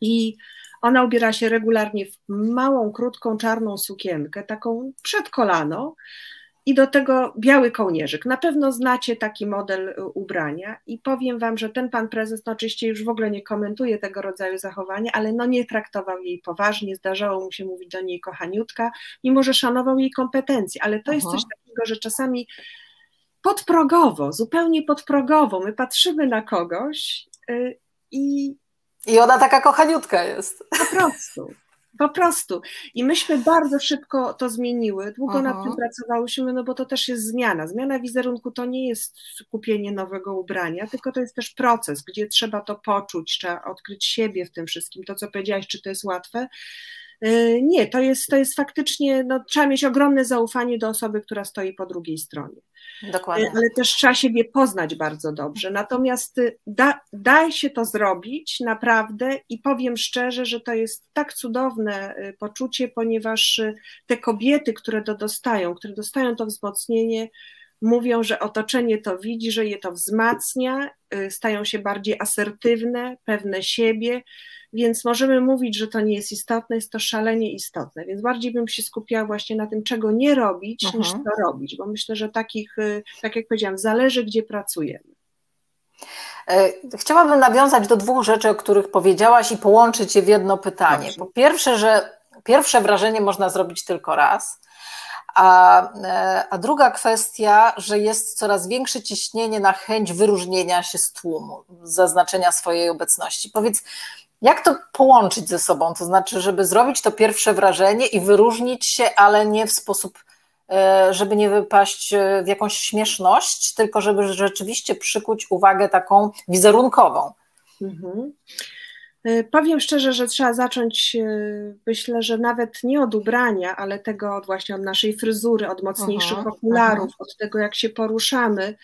Speaker 2: I ona ubiera się regularnie w małą, krótką, czarną sukienkę, taką przed kolano, i do tego biały kołnierzyk. Na pewno znacie taki model y, ubrania i powiem Wam, że ten pan prezes, no oczywiście już w ogóle nie komentuje tego rodzaju zachowania, ale no nie traktował jej poważnie, zdarzało mu się mówić do niej kochaniutka, mimo że szanował jej kompetencje, ale to Aha. jest coś takiego, że czasami podprogowo, zupełnie podprogowo my patrzymy na kogoś y, i
Speaker 1: i ona taka kochaniutka jest.
Speaker 2: Po prostu. Po prostu. I myśmy bardzo szybko to zmieniły. Długo Aha. nad tym pracowałyśmy, no bo to też jest zmiana. Zmiana wizerunku to nie jest kupienie nowego ubrania, tylko to jest też proces, gdzie trzeba to poczuć, trzeba odkryć siebie w tym wszystkim. To, co powiedziałaś, czy to jest łatwe? Y, nie, to jest, to jest faktycznie, no, trzeba mieć ogromne zaufanie do osoby, która stoi po drugiej stronie.
Speaker 1: Dokładnie.
Speaker 2: Ale też trzeba siebie poznać bardzo dobrze. Natomiast y, da, da się to zrobić naprawdę i powiem szczerze, że to jest tak cudowne y, poczucie, ponieważ te kobiety, które to dostają, które dostają to wzmocnienie, mówią, że otoczenie to widzi, że je to wzmacnia, stają się bardziej asertywne, pewne siebie więc możemy mówić, że to nie jest istotne, jest to szalenie istotne, więc bardziej bym się skupiała właśnie na tym, czego nie robić, Aha. niż co robić, bo myślę, że takich, y, tak jak powiedziałam, zależy, gdzie pracujemy.
Speaker 1: E, chciałabym nawiązać do dwóch rzeczy, o których powiedziałaś i połączyć je w jedno pytanie. Po pierwsze, że pierwsze wrażenie można zrobić tylko raz, a, e, a druga kwestia, że jest coraz większe ciśnienie na chęć wyróżnienia się z tłumu, zaznaczenia swojej obecności. Powiedz, jak to połączyć ze sobą? To znaczy, żeby zrobić to pierwsze wrażenie i wyróżnić się, ale nie w sposób, e, żeby nie wypaść e, w jakąś śmieszność, tylko żeby rzeczywiście przykuć uwagę taką wizerunkową. Mhm.
Speaker 2: E, powiem szczerze, że trzeba zacząć, myślę, że nawet nie od ubrania, ale tego od właśnie od naszej fryzury, od mocniejszych aha, okularów, aha. od tego, jak się poruszamy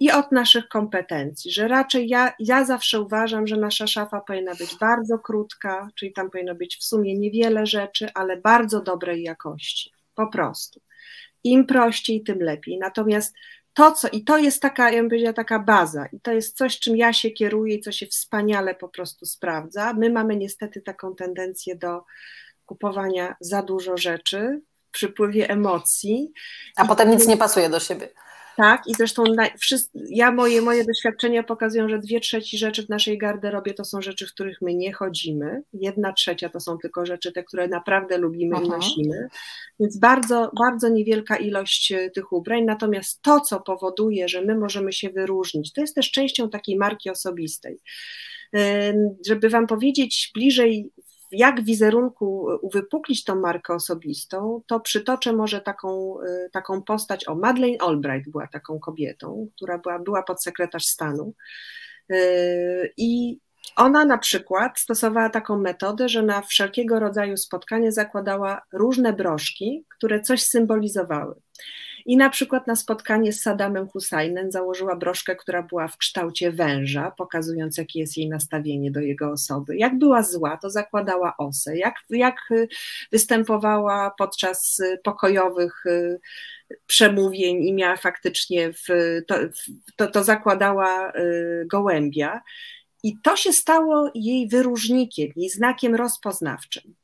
Speaker 2: i od naszych kompetencji, że raczej ja, ja zawsze uważam, że nasza szafa powinna być bardzo krótka, czyli tam powinno być w sumie niewiele rzeczy, ale bardzo dobrej jakości, po prostu. Im prościej, tym lepiej. Natomiast to, co, i to jest taka, ja bym powiedziała, taka baza, i to jest coś, czym ja się kieruję i co się wspaniale po prostu sprawdza. My mamy niestety taką tendencję do kupowania za dużo rzeczy, przypływie emocji.
Speaker 1: A potem nic nie pasuje do siebie.
Speaker 2: Tak, i zresztą na, wszyscy, ja moje, moje doświadczenia pokazują, że dwie trzeci rzeczy w naszej garderobie to są rzeczy, w których my nie chodzimy. Jedna trzecia to są tylko rzeczy, te, które naprawdę lubimy Aha. i nosimy. Więc bardzo, bardzo niewielka ilość e, tych ubrań. Natomiast to, co powoduje, że my możemy się wyróżnić, to jest też częścią takiej marki osobistej. Żeby Wam powiedzieć bliżej, jak wizerunku uwypuklić tą markę osobistą, to przytoczę może taką, y, taką postać, o Madeleine Albright była taką kobietą, która była, była podsekretarz stanu y, i ona na przykład stosowała taką metodę, że na wszelkiego rodzaju spotkanie zakładała różne broszki, które coś symbolizowały. I na przykład na spotkanie z Saddamem Husseinem założyła broszkę, która była w kształcie węża, pokazując, jakie jest jej nastawienie do jego osoby. Jak była zła, to zakładała osę. Jak, jak występowała podczas pokojowych y, przemówień i miała faktycznie w, to, to, to zakładała y, gołębia. I to się stało jej wyróżnikiem, jej znakiem rozpoznawczym.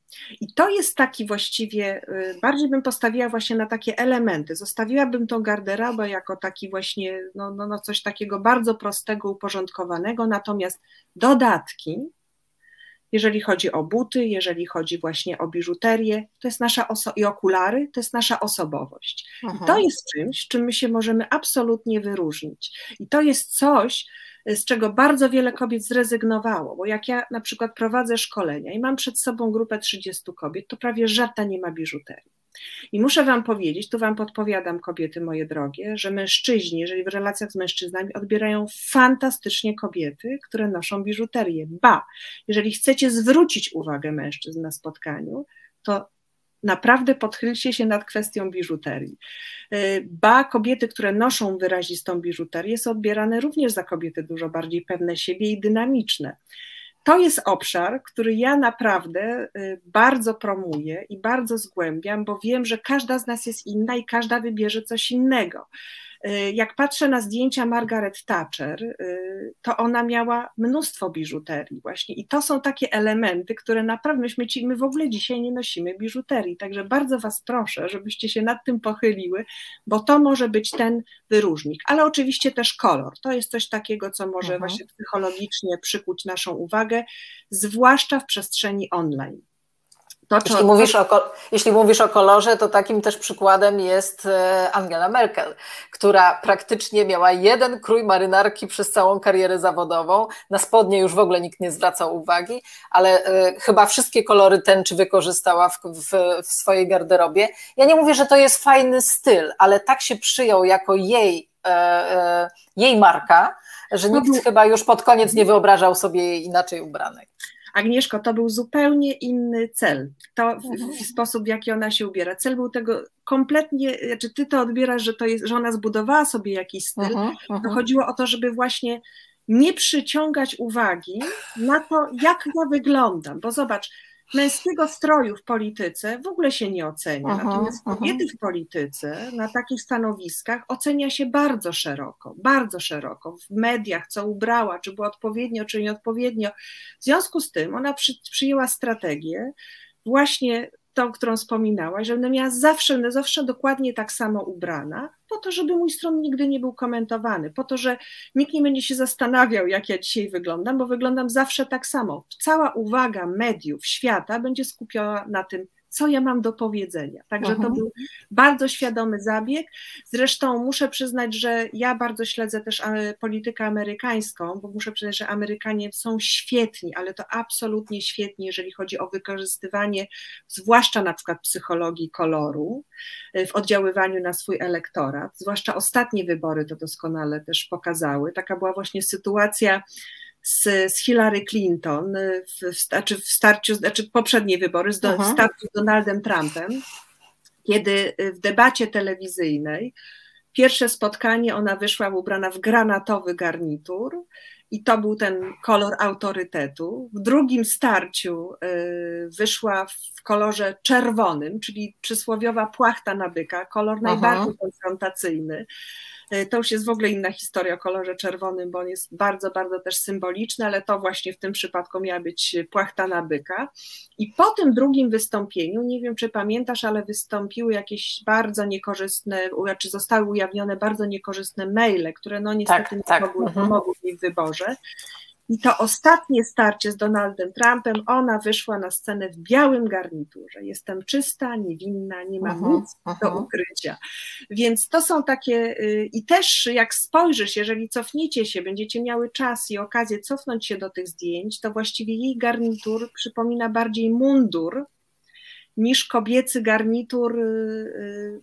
Speaker 2: I to jest taki właściwie, y, bardziej bym postawiła właśnie na takie elementy. Zostawiłabym tą garderobę jako taki właśnie, no, no, no coś takiego bardzo prostego, uporządkowanego, natomiast dodatki, jeżeli chodzi o buty, jeżeli chodzi właśnie o biżuterię, to jest nasza oso- i okulary, to jest nasza osobowość. I to mhm. jest czymś, czym my się możemy absolutnie wyróżnić. I to jest coś, z czego bardzo wiele kobiet zrezygnowało, bo jak ja na przykład prowadzę szkolenia i mam przed sobą grupę 30 kobiet, to prawie żadna nie ma biżuterii. I muszę Wam powiedzieć, tu Wam podpowiadam, kobiety moje drogie, że mężczyźni, jeżeli w relacjach z mężczyznami, odbierają fantastycznie kobiety, które noszą biżuterię. Ba, jeżeli chcecie zwrócić uwagę mężczyzn na spotkaniu, to naprawdę podchylcie się nad kwestią biżuterii. Y, ba, kobiety, które noszą wyrazistą biżuterię, są odbierane również za kobiety dużo bardziej pewne siebie i dynamiczne. To jest obszar, który ja naprawdę y, bardzo promuję i bardzo zgłębiam, bo wiem, że każda z nas jest inna i każda wybierze coś innego. Y, jak patrzę na zdjęcia Margaret Thatcher, y, to ona miała mnóstwo biżuterii właśnie i to są takie elementy, które naprawdę myśmy ci, my w ogóle dzisiaj nie nosimy biżuterii, także bardzo Was proszę, żebyście się nad tym pochyliły, bo to może być ten wyróżnik, ale oczywiście też kolor, to jest coś takiego, co może mhm. właśnie psychologicznie przykuć naszą uwagę, zwłaszcza w przestrzeni online.
Speaker 1: To, jeśli, mówisz o, jeśli mówisz o kolorze, to takim też przykładem jest e, Angela Merkel, która praktycznie miała jeden krój marynarki przez całą karierę zawodową. Na spodnie już w ogóle nikt nie zwracał uwagi, ale y, chyba wszystkie kolory tęczy wykorzystała w, w, w swojej garderobie. Ja nie mówię, że to jest fajny styl, ale tak się przyjął jako jej, y, jej marka, że nikt chyba już pod koniec nie wyobrażał sobie jej inaczej ubranej.
Speaker 2: Agnieszko, to był zupełnie inny cel. To w, w, mhm. sposób, w jaki ona się ubiera. Cel był tego kompletnie, znaczy ty to odbierasz, że to jest, że ona zbudowała sobie jakiś styl. Uh -huh, uh -huh. Chodziło o to, żeby właśnie nie przyciągać uwagi na to, jak ja wyglądam. Bo zobacz, męskiego stroju w polityce w ogóle się nie ocenia. Aha, Natomiast kobiety aha. w polityce na takich stanowiskach ocenia się bardzo szeroko, bardzo szeroko. W mediach, co ubrała, czy było odpowiednio, czy nieodpowiednio. W związku z tym ona przy, przyjęła strategię właśnie tą, którą wspominałaś, że będę miała zawsze, zawsze dokładnie tak samo ubrana, po to, żeby mój stron nigdy nie był komentowany, po to, że nikt nie będzie się zastanawiał, jak ja dzisiaj wyglądam, bo wyglądam zawsze tak samo. Cała uwaga mediów, świata będzie skupiona na tym, co ja mam do powiedzenia. Także to mhm. był bardzo świadomy zabieg. Zresztą muszę przyznać, że ja bardzo śledzę też e, politykę amerykańską, bo muszę przyznać, że Amerykanie są świetni, ale to absolutnie świetni, jeżeli chodzi o wykorzystywanie, zwłaszcza na przykład psychologii koloru e, w oddziaływaniu na swój elektorat. Zwłaszcza ostatnie wybory to doskonale też pokazały. Taka była właśnie sytuacja z, z Hillary Clinton, w, znaczy w starciu, znaczy poprzednie wybory, z, w starciu z Donaldem Trumpem, kiedy y, w debacie telewizyjnej pierwsze spotkanie ona wyszła ubrana w granatowy garnitur i to był ten kolor autorytetu. W drugim starciu y, wyszła w kolorze czerwonym, czyli przysłowiowa płachta na byka, kolor Aha. najbardziej konfrontacyjny. E, to już jest w ogóle inna historia o kolorze czerwonym, bo on jest bardzo, bardzo też symboliczny, ale to właśnie w tym przypadku miała być płachta na byka. I po tym drugim wystąpieniu, nie wiem czy pamiętasz, ale wystąpiły jakieś bardzo niekorzystne, czy zostały ujawnione bardzo niekorzystne maile, które no niestety tak, nie tak. Mogły, mhm. pomogły w wyborze. I to ostatnie starcie z Donaldem Trumpem, ona wyszła na scenę w białym garniturze. Jestem czysta, niewinna, nie mam uh -huh, nic uh -huh. do ukrycia. Więc to są takie, y, i też jak spojrzysz, jeżeli cofniecie się, będziecie miały czas i okazję cofnąć się do tych zdjęć, to właściwie jej garnitur przypomina bardziej mundur niż kobiecy garnitur y, y,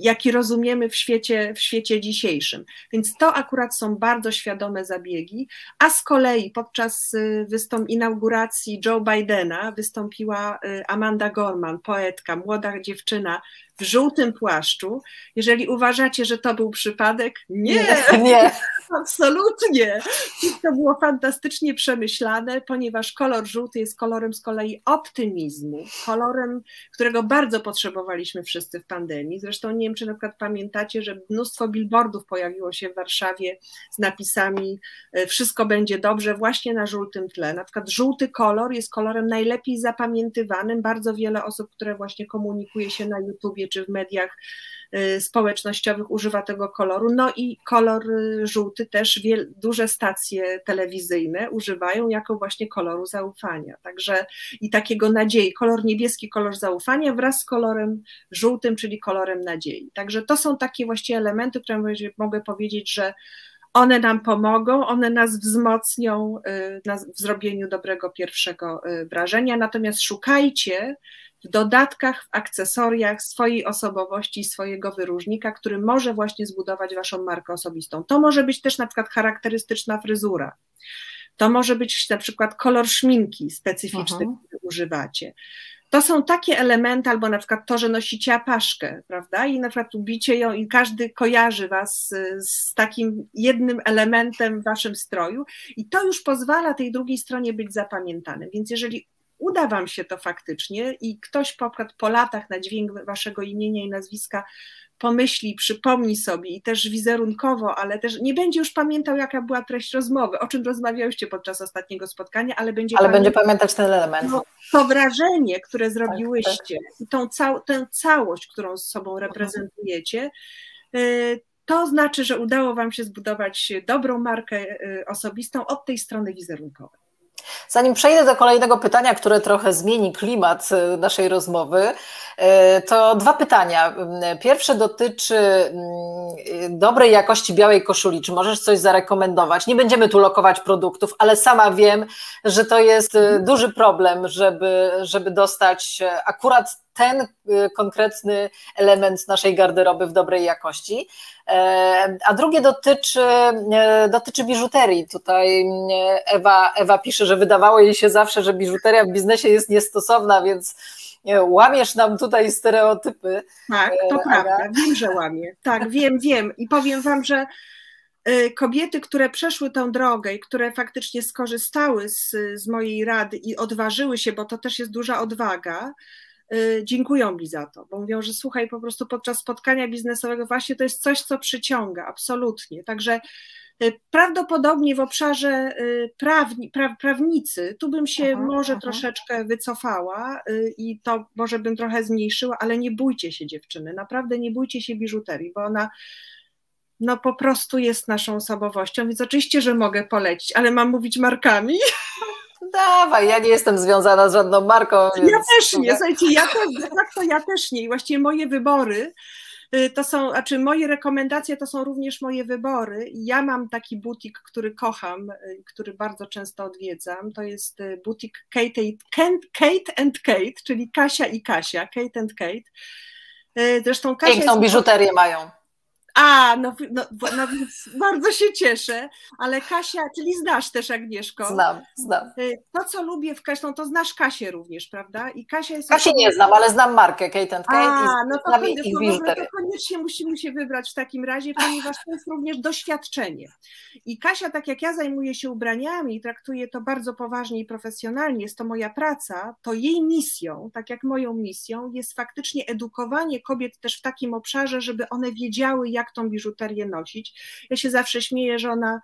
Speaker 2: jaki rozumiemy w świecie, w świecie dzisiejszym. Więc to akurat są bardzo świadome zabiegi, a z kolei podczas y, wystąp inauguracji Joe Bidena wystąpiła y, Amanda Gorman, poetka, młoda dziewczyna w żółtym płaszczu. Jeżeli uważacie, że to był przypadek, nie, nie. [LAUGHS] nie. Absolutnie. To było fantastycznie przemyślane, ponieważ kolor żółty jest kolorem z kolei optymizmu, kolorem, którego bardzo potrzebowaliśmy wszyscy w pandemii. Zresztą nie wiem, czy na przykład pamiętacie, że mnóstwo billboardów pojawiło się w Warszawie z napisami e, wszystko będzie dobrze właśnie na żółtym tle. Na przykład żółty kolor jest kolorem najlepiej zapamiętywanym. Bardzo wiele osób, które właśnie komunikuje się na YouTubie czy w mediach Y, społecznościowych używa tego koloru. No i kolor y, żółty też wiel, duże stacje telewizyjne używają jako właśnie koloru zaufania. Także i takiego nadziei. Kolor niebieski, kolor zaufania wraz z kolorem żółtym, czyli kolorem nadziei. Także to są takie właściwie elementy, które mogę powiedzieć, że one nam pomogą, one nas wzmocnią y, w zrobieniu dobrego pierwszego wrażenia. Natomiast szukajcie w dodatkach, w akcesoriach swojej osobowości, swojego wyróżnika, który może właśnie zbudować waszą markę osobistą. To może być też na przykład charakterystyczna fryzura. To może być na przykład kolor szminki specyficzny, Aha. który używacie. To są takie elementy, albo na przykład to, że nosicie apaszkę, prawda? I na przykład ubicie ją i każdy kojarzy was z, z takim jednym elementem w waszym stroju, i to już pozwala tej drugiej stronie być zapamiętanym. Więc jeżeli uda Wam się to faktycznie i ktoś po, po latach na dźwięk Waszego imienia i nazwiska pomyśli, przypomni sobie i też wizerunkowo, ale też nie będzie już pamiętał, jaka była treść rozmowy, o czym rozmawiałyście podczas ostatniego spotkania, ale będzie,
Speaker 1: ale będzie pamiętać ten element.
Speaker 2: To, to wrażenie, które zrobiłyście tak, tak. i tą cał, tę całość, którą z sobą reprezentujecie, y, to znaczy, że udało Wam się zbudować dobrą markę y, osobistą od tej strony wizerunkowej.
Speaker 1: Zanim przejdę do kolejnego pytania, które trochę zmieni klimat e, naszej rozmowy, e, to dwa pytania. Pierwsze dotyczy mm, dobrej jakości białej koszuli. Czy możesz coś zarekomendować? Nie będziemy tu lokować produktów, ale sama wiem, że to jest duży problem, żeby, żeby dostać akurat ten konkretny element naszej garderoby w dobrej jakości. E, a drugie dotyczy, e, dotyczy biżuterii. Tutaj e, Ewa, Ewa pisze, że wydawało jej się zawsze, że biżuteria w biznesie jest niestosowna, więc łamiesz nam tutaj stereotypy.
Speaker 2: Tak, to prawda, wiem, że łamię. Tak, wiem, wiem i powiem Wam, że kobiety, które przeszły tę drogę i które faktycznie skorzystały z, z mojej rady i odważyły się, bo to też jest duża odwaga, Y, dziękują mi za to, bo mówią, że słuchaj, po prostu podczas spotkania biznesowego właśnie to jest coś, co przyciąga, absolutnie. Także y, prawdopodobnie w obszarze y, prawni, pra, prawnicy, tu bym się aha, może aha. troszeczkę wycofała i to może bym trochę zmniejszyła, ale nie bójcie się dziewczyny, naprawdę nie bójcie się biżuterii, bo ona no po prostu jest naszą osobowością, więc oczywiście, że mogę polecić, ale mam mówić markami. [LAUGHS]
Speaker 1: Dawaj, ja nie jestem związana z żadną marką.
Speaker 2: Ja też nie, słuchajcie, ja to, tak to ja też nie. I właściwie moje wybory y, to są, znaczy moje rekomendacje to są również moje wybory. Ja mam taki butik, który kocham, y, który bardzo często odwiedzam. To jest y, butik Kate, Kate and Kate, czyli Kasia i Kasia, Kate and Kate.
Speaker 1: Zresztą Kasia Piękną jest... biżuterię mają.
Speaker 2: A, no, no, no, więc [LAUGHS] bardzo się cieszę, ale Kasia, czyli znasz też Agnieszko.
Speaker 1: Znam, znam.
Speaker 2: Y, to, co lubię w Kasią, to znasz Kasię również, prawda?
Speaker 1: I Kasia jest... Kasię nie znam, ale znam markę Kate and Kate
Speaker 2: A, i no to, to, to, to koniecznie musimy się wybrać w takim razie, ponieważ to jest również doświadczenie. I Kasia, tak jak ja zajmuję się ubraniami i traktuję to bardzo poważnie i profesjonalnie, jest to moja praca, to jej misją, tak jak moją misją, jest faktycznie edukowanie kobiet też w takim obszarze, żeby one wiedziały, jak jak tą biżuterię nosić. Ja się zawsze śmieję, że ona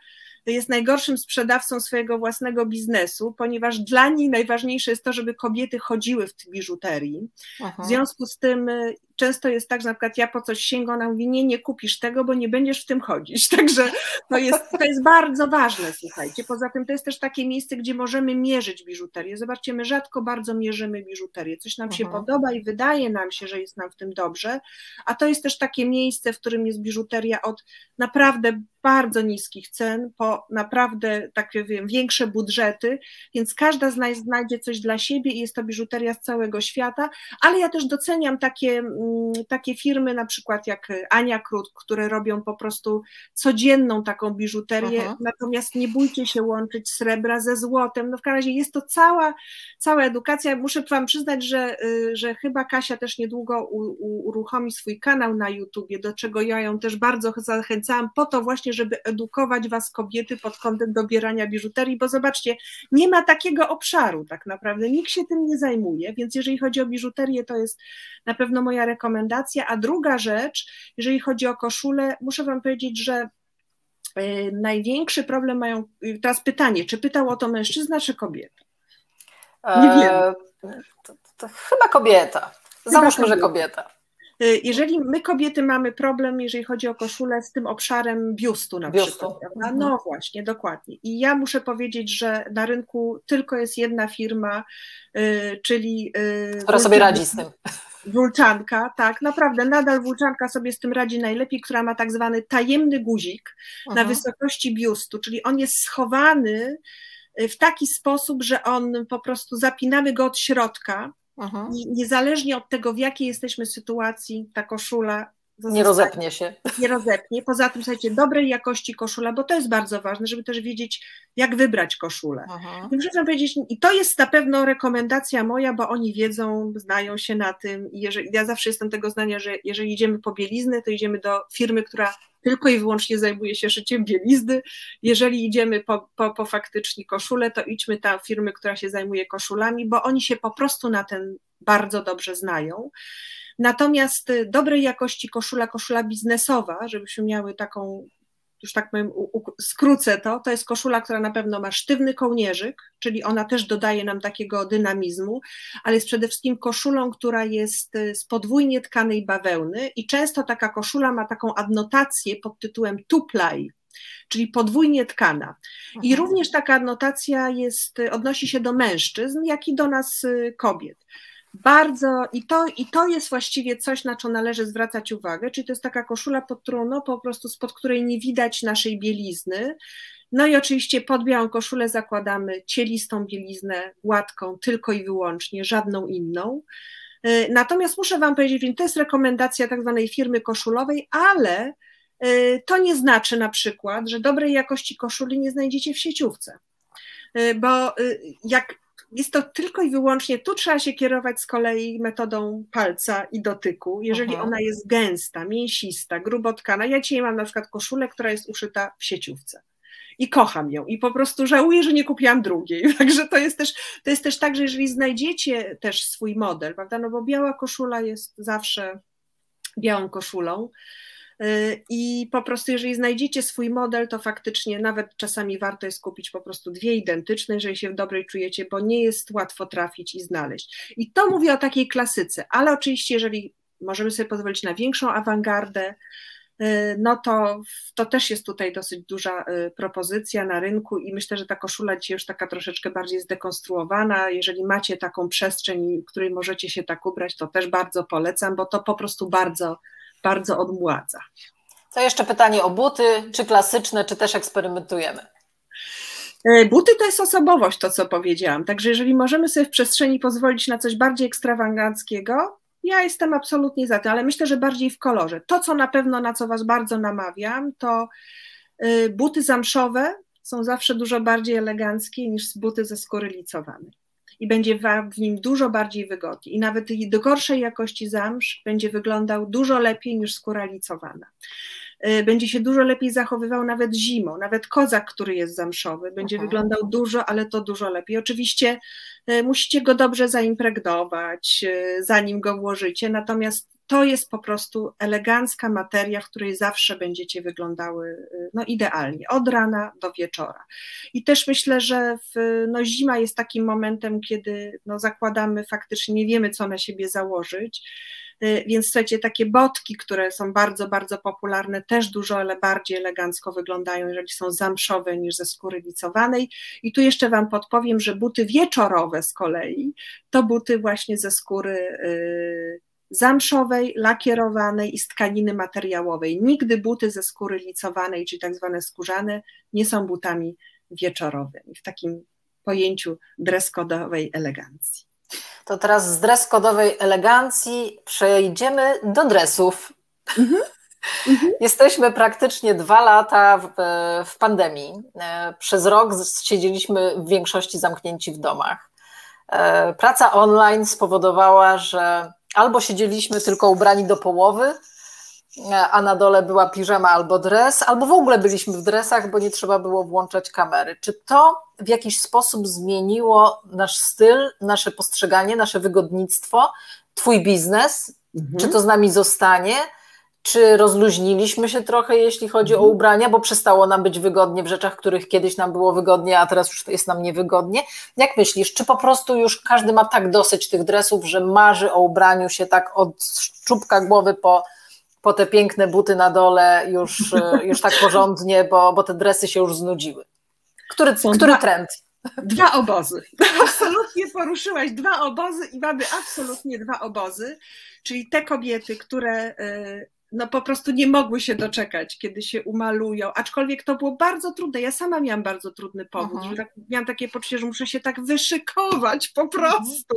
Speaker 2: jest najgorszym sprzedawcą swojego własnego biznesu, ponieważ dla niej najważniejsze jest to, żeby kobiety chodziły w biżuterii. Aha. W związku z tym y, często jest tak, że na przykład ja po coś sięgam, ona mówi, nie, nie kupisz tego, bo nie będziesz w tym chodzić. [LAUGHS] Także to jest, to jest bardzo ważne, słuchajcie. Poza tym to jest też takie miejsce, gdzie możemy mierzyć biżuterię. Zobaczcie, my rzadko bardzo mierzymy biżuterię. Coś nam się podoba i wydaje nam się, że jest nam w tym dobrze, a to jest też takie miejsce, w którym jest biżuteria od naprawdę bardzo niskich cen, po naprawdę takie wiem, większe budżety, więc każda z nas znajdzie coś dla siebie i jest to biżuteria z całego świata, ale ja też doceniam takie Mm, takie firmy, na przykład jak Ania Krót, które robią po prostu codzienną taką biżuterię, Aha. natomiast nie bójcie się łączyć srebra ze złotem. No w każdym razie jest to cała, cała edukacja. Muszę Wam przyznać, że, y, że chyba Kasia też niedługo u, u, uruchomi swój kanał na YouTubie, do czego ja ją też bardzo zachęcałam, po to właśnie, żeby edukować Was kobiety pod kątem dobierania biżuterii, bo zobaczcie, nie ma takiego obszaru tak naprawdę, nikt się tym nie zajmuje, więc jeżeli chodzi o biżuterię, to jest na pewno moja rekomendacja. A druga rzecz, jeżeli chodzi o koszulę, muszę Wam powiedzieć, że e, największy problem mają, teraz pytanie, czy pytał o to mężczyzna, czy kobieta?
Speaker 1: Nie wiem. E, to, to chyba kobieta. Załóżmy, że kobieta.
Speaker 2: Y, jeżeli my kobiety mamy problem, jeżeli chodzi o koszulę z tym obszarem biustu na biustu. przykład, prawda? Mhm. No właśnie, dokładnie. I ja muszę powiedzieć, że na rynku tylko jest jedna firma, y, czyli...
Speaker 1: Y, która sobie radzi z tym.
Speaker 2: Wulczanka, tak, naprawdę nadal Wulczanka sobie z tym radzi najlepiej, która ma tak zwany tajemny guzik na mhm. wysokości biustu, czyli on jest schowany w taki sposób, że on po prostu zapinamy go od środka, Aha. niezależnie od tego, w jakiej jesteśmy sytuacji, ta koszula
Speaker 1: nie rozepnie się.
Speaker 2: Nie rozepnie. Poza tym, słuchajcie, dobrej jakości koszula, bo to jest bardzo ważne, żeby też wiedzieć, jak wybrać koszulę. I muszę powiedzieć, i to jest na pewno rekomendacja moja, bo oni wiedzą, znają się na tym. I jeżeli, ja zawsze jestem tego zdania, że jeżeli idziemy po bieliznę, to idziemy do firmy, która tylko i wyłącznie zajmuje się szyciem bielizny. Jeżeli idziemy po, po, po faktycznie koszulę, to idźmy ta firmy, która się zajmuje koszulami, bo oni się po prostu na ten bardzo dobrze znają. Natomiast y, dobrej jakości koszula, koszula biznesowa, żebyśmy miały taką, już tak powiem, skrócę to, to jest koszula, która na pewno ma sztywny kołnierzyk, czyli ona też dodaje nam takiego dynamizmu, ale jest przede wszystkim koszulą, która jest y, z podwójnie tkanej bawełny i często taka koszula ma taką adnotację pod tytułem tuplaj, czyli podwójnie tkana. I również taka adnotacja jest, y, odnosi się do mężczyzn, jak i do nas kobiet bardzo, i to, i to jest właściwie coś, na co należy zwracać uwagę, czyli to jest taka koszula, pod którą, po prostu spod której nie widać naszej bielizny. No i oczywiście pod białą koszulę zakładamy cielistą bieliznę, gładką, tylko i wyłącznie, żadną inną. Y, natomiast muszę Wam powiedzieć, że to jest rekomendacja tak zwanej firmy koszulowej, ale y, to nie znaczy na przykład, że dobrej jakości koszuli nie znajdziecie w sieciówce. Y, bo jak jest to tylko i wyłącznie, tu trzeba się kierować z kolei metodą palca i dotyku. Jeżeli Aha. ona jest gęsta, mięsista, grubotkana, ja dzisiaj mam na przykład koszulę, która jest uszyta w sieciówce i kocham ją i po prostu żałuję, że nie kupiłam drugiej. [LAUGHS] Także to jest też, to jest też tak, że jeżeli znajdziecie też swój model, prawda, no bo biała koszula jest zawsze białą koszulą, I po prostu, jeżeli znajdziecie swój model, to faktycznie nawet czasami warto jest kupić po prostu dwie identyczne, jeżeli się dobrej czujecie, bo nie jest łatwo trafić i znaleźć. I to mówię o takiej klasyce, ale oczywiście, jeżeli możemy sobie pozwolić na większą awangardę, y, no to, to też jest tutaj dosyć duża y, propozycja na rynku i myślę, że ta koszula dzisiaj już taka troszeczkę bardziej zdekonstruowana. Jeżeli macie taką przestrzeń, w której możecie się tak ubrać, to też bardzo polecam, bo to po prostu bardzo bardzo odmładza.
Speaker 1: To jeszcze pytanie o buty, czy klasyczne, czy też eksperymentujemy?
Speaker 2: E, buty to jest osobowość, to co powiedziałam. Także jeżeli możemy sobie w przestrzeni pozwolić na coś bardziej ekstrawaganckiego, ja jestem absolutnie za tym, ale myślę, że bardziej w kolorze. To, co na pewno, na co Was bardzo namawiam, to e, buty zamszowe są zawsze dużo bardziej eleganckie niż buty ze skóry licowanej i będzie w nim dużo bardziej wygodnie. I nawet do gorszej jakości zamsz będzie wyglądał dużo lepiej niż skóra licowana. Y, będzie się dużo lepiej zachowywał nawet zimą, nawet kozak, który jest zamszowy, będzie Aha. wyglądał dużo, ale to dużo lepiej. Oczywiście y, musicie go dobrze zaimpregnować, y, zanim go włożycie, natomiast to jest po prostu elegancka materia, w której zawsze będziecie wyglądały no, idealnie, od rana do wieczora. I też myślę, że w, no, zima jest takim momentem, kiedy no, zakładamy faktycznie, nie wiemy, co na siebie założyć. Y, więc słuchajcie, takie botki, które są bardzo, bardzo popularne, też dużo ale bardziej elegancko wyglądają, jeżeli są zamszowe niż ze skóry licowanej. I tu jeszcze Wam podpowiem, że buty wieczorowe z kolei to buty właśnie ze skóry y, zamszowej, lakierowanej i z tkaniny materiałowej. Nigdy buty ze skóry licowanej, czyli tak zwane skórzane, nie są butami wieczorowymi w takim pojęciu dreskodowej elegancji.
Speaker 1: To teraz z dreskodowej elegancji przejdziemy do dresów. Mhm. Mhm. [LAUGHS] Jesteśmy praktycznie dwa lata w, w, pandemii. E, przez rok siedzieliśmy w większości zamknięci w domach. E, praca online spowodowała, że albo siedzieliśmy tylko ubrani do połowy, a na dole była piżama albo dres, albo w ogóle byliśmy w dresach, bo nie trzeba było włączać kamery. Czy to w jakiś sposób zmieniło nasz styl, nasze postrzeganie, nasze wygodnictwo, Twój biznes? Mhm. Czy to z nami zostanie? Czy rozluźniliśmy się trochę, jeśli chodzi mhm. o ubrania, bo przestało nam być wygodnie w rzeczach, których kiedyś nam było wygodnie, a teraz już jest nam niewygodnie? Jak myślisz, czy po prostu już każdy ma tak dosyć tych dresów, że marzy o ubraniu się tak od czubka głowy po, po te piękne buty na dole już, już tak porządnie, bo, bo te dresy się już znudziły? Który, który dwa, trend?
Speaker 2: Dwa obozy. [LAUGHS] Absolutnie poruszyłaś dwa obozy i mamy absolutnie dwa obozy, czyli te kobiety, które e, no po prostu nie mogły się doczekać, kiedy się umalują, aczkolwiek to było bardzo trudne. Ja sama miałam bardzo trudny powód, że tak, miałam takie poczucie, że muszę się tak wyszykować po mhm. prostu.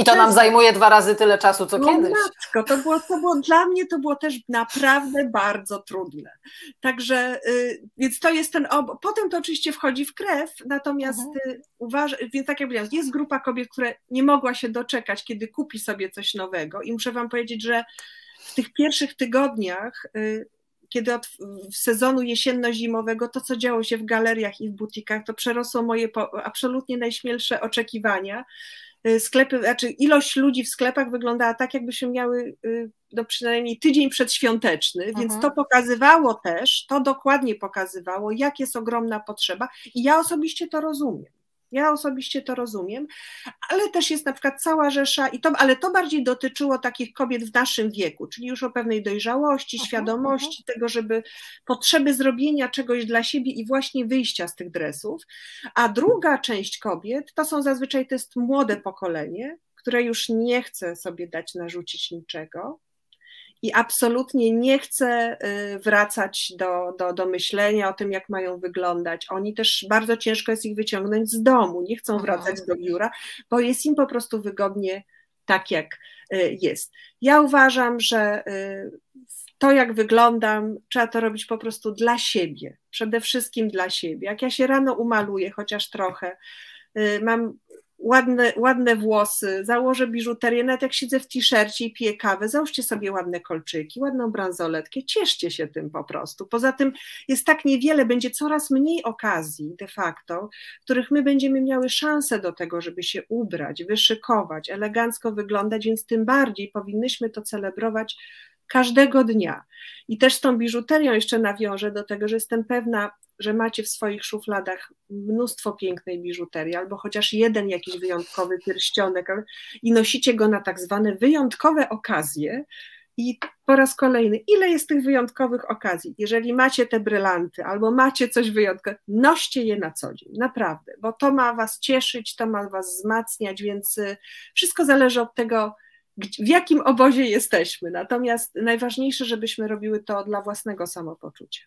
Speaker 1: I to nam zajmuje dwa razy tyle czasu, co no, kiedyś.
Speaker 2: Matko, to było, to było, dla mnie to było też naprawdę bardzo trudne. Także, y, więc to jest ten, ob... potem to oczywiście wchodzi w krew, natomiast mhm. y, uważam, więc tak jak powiedziałam, jest grupa kobiet, które nie mogła się doczekać, kiedy kupi sobie coś nowego i muszę wam powiedzieć, że w tych pierwszych tygodniach, y, kiedy od sezonu jesienno-zimowego, to co działo się w galeriach i w butikach, to przerosło moje absolutnie najśmielsze oczekiwania. Y, sklepy, znaczy ilość ludzi w sklepach wyglądała tak, jakbyśmy miały y, no przynajmniej tydzień przedświąteczny, więc mhm. to pokazywało też, to dokładnie pokazywało, jak jest ogromna potrzeba i ja osobiście to rozumiem. Ja osobiście to rozumiem, ale też jest na przykład cała rzesza, i to, ale to bardziej dotyczyło takich kobiet w naszym wieku, czyli już o pewnej dojrzałości, uh -huh, świadomości uh -huh. tego, żeby potrzeby zrobienia czegoś dla siebie i właśnie wyjścia z tych dresów. A druga część kobiet to są zazwyczaj to jest młode pokolenie, które już nie chce sobie dać narzucić niczego, i absolutnie nie chcę y, wracać do, do, do myślenia o tym, jak mają wyglądać. Oni też bardzo ciężko jest ich wyciągnąć z domu, nie chcą wracać do biura, bo jest im po prostu wygodnie tak, jak y, jest. Ja uważam, że y, to, jak wyglądam, trzeba to robić po prostu dla siebie, przede wszystkim dla siebie. Jak ja się rano umaluję, chociaż trochę, mam ładne, ładne włosy, założę biżuterię, nawet jak siedzę w t-shircie i piję kawę, załóżcie sobie ładne kolczyki, ładną bransoletkę, cieszcie się tym po prostu. Poza tym jest tak niewiele, będzie coraz mniej okazji de facto, w których my będziemy miały szansę do tego, żeby się ubrać, wyszykować, elegancko wyglądać, więc tym bardziej powinnyśmy to celebrować każdego dnia. I też z tą biżuterią jeszcze nawiążę do tego, że jestem pewna, że macie w swoich szufladach mnóstwo pięknej biżuterii, albo chociaż jeden jakiś wyjątkowy pierścionek, i nosicie go na tak zwane wyjątkowe okazje. I po raz kolejny, ile jest tych wyjątkowych okazji? Jeżeli macie te brylanty albo macie coś wyjątkowego, noście je na co dzień, naprawdę, bo to ma Was cieszyć, to ma Was wzmacniać, więc y, wszystko zależy od tego, w jakim obozie jesteśmy. Natomiast najważniejsze, żebyśmy robiły to dla własnego samopoczucia.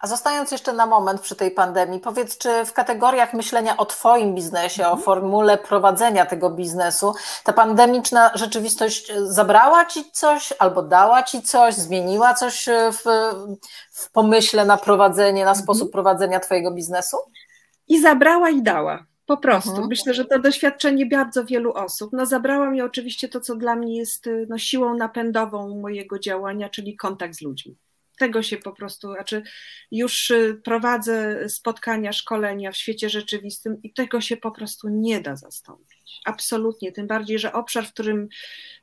Speaker 1: A zostając jeszcze na moment przy tej pandemii, powiedz, czy w kategoriach myślenia o Twoim biznesie, mhm. o formule prowadzenia tego biznesu, ta pandemiczna rzeczywistość zabrała Ci coś, albo dała Ci coś, zmieniła coś w, w pomyśle na prowadzenie, na mhm. sposób prowadzenia Twojego biznesu?
Speaker 2: I zabrała, i dała. Po prostu. Mhm. Myślę, że to doświadczenie bardzo wielu osób. No, zabrała mi oczywiście to, co dla mnie jest no, siłą napędową mojego działania, czyli kontakt z ludźmi tego się po prostu, znaczy już y, prowadzę spotkania, szkolenia w świecie rzeczywistym i tego się po prostu nie da zastąpić. Absolutnie, tym bardziej, że obszar, w którym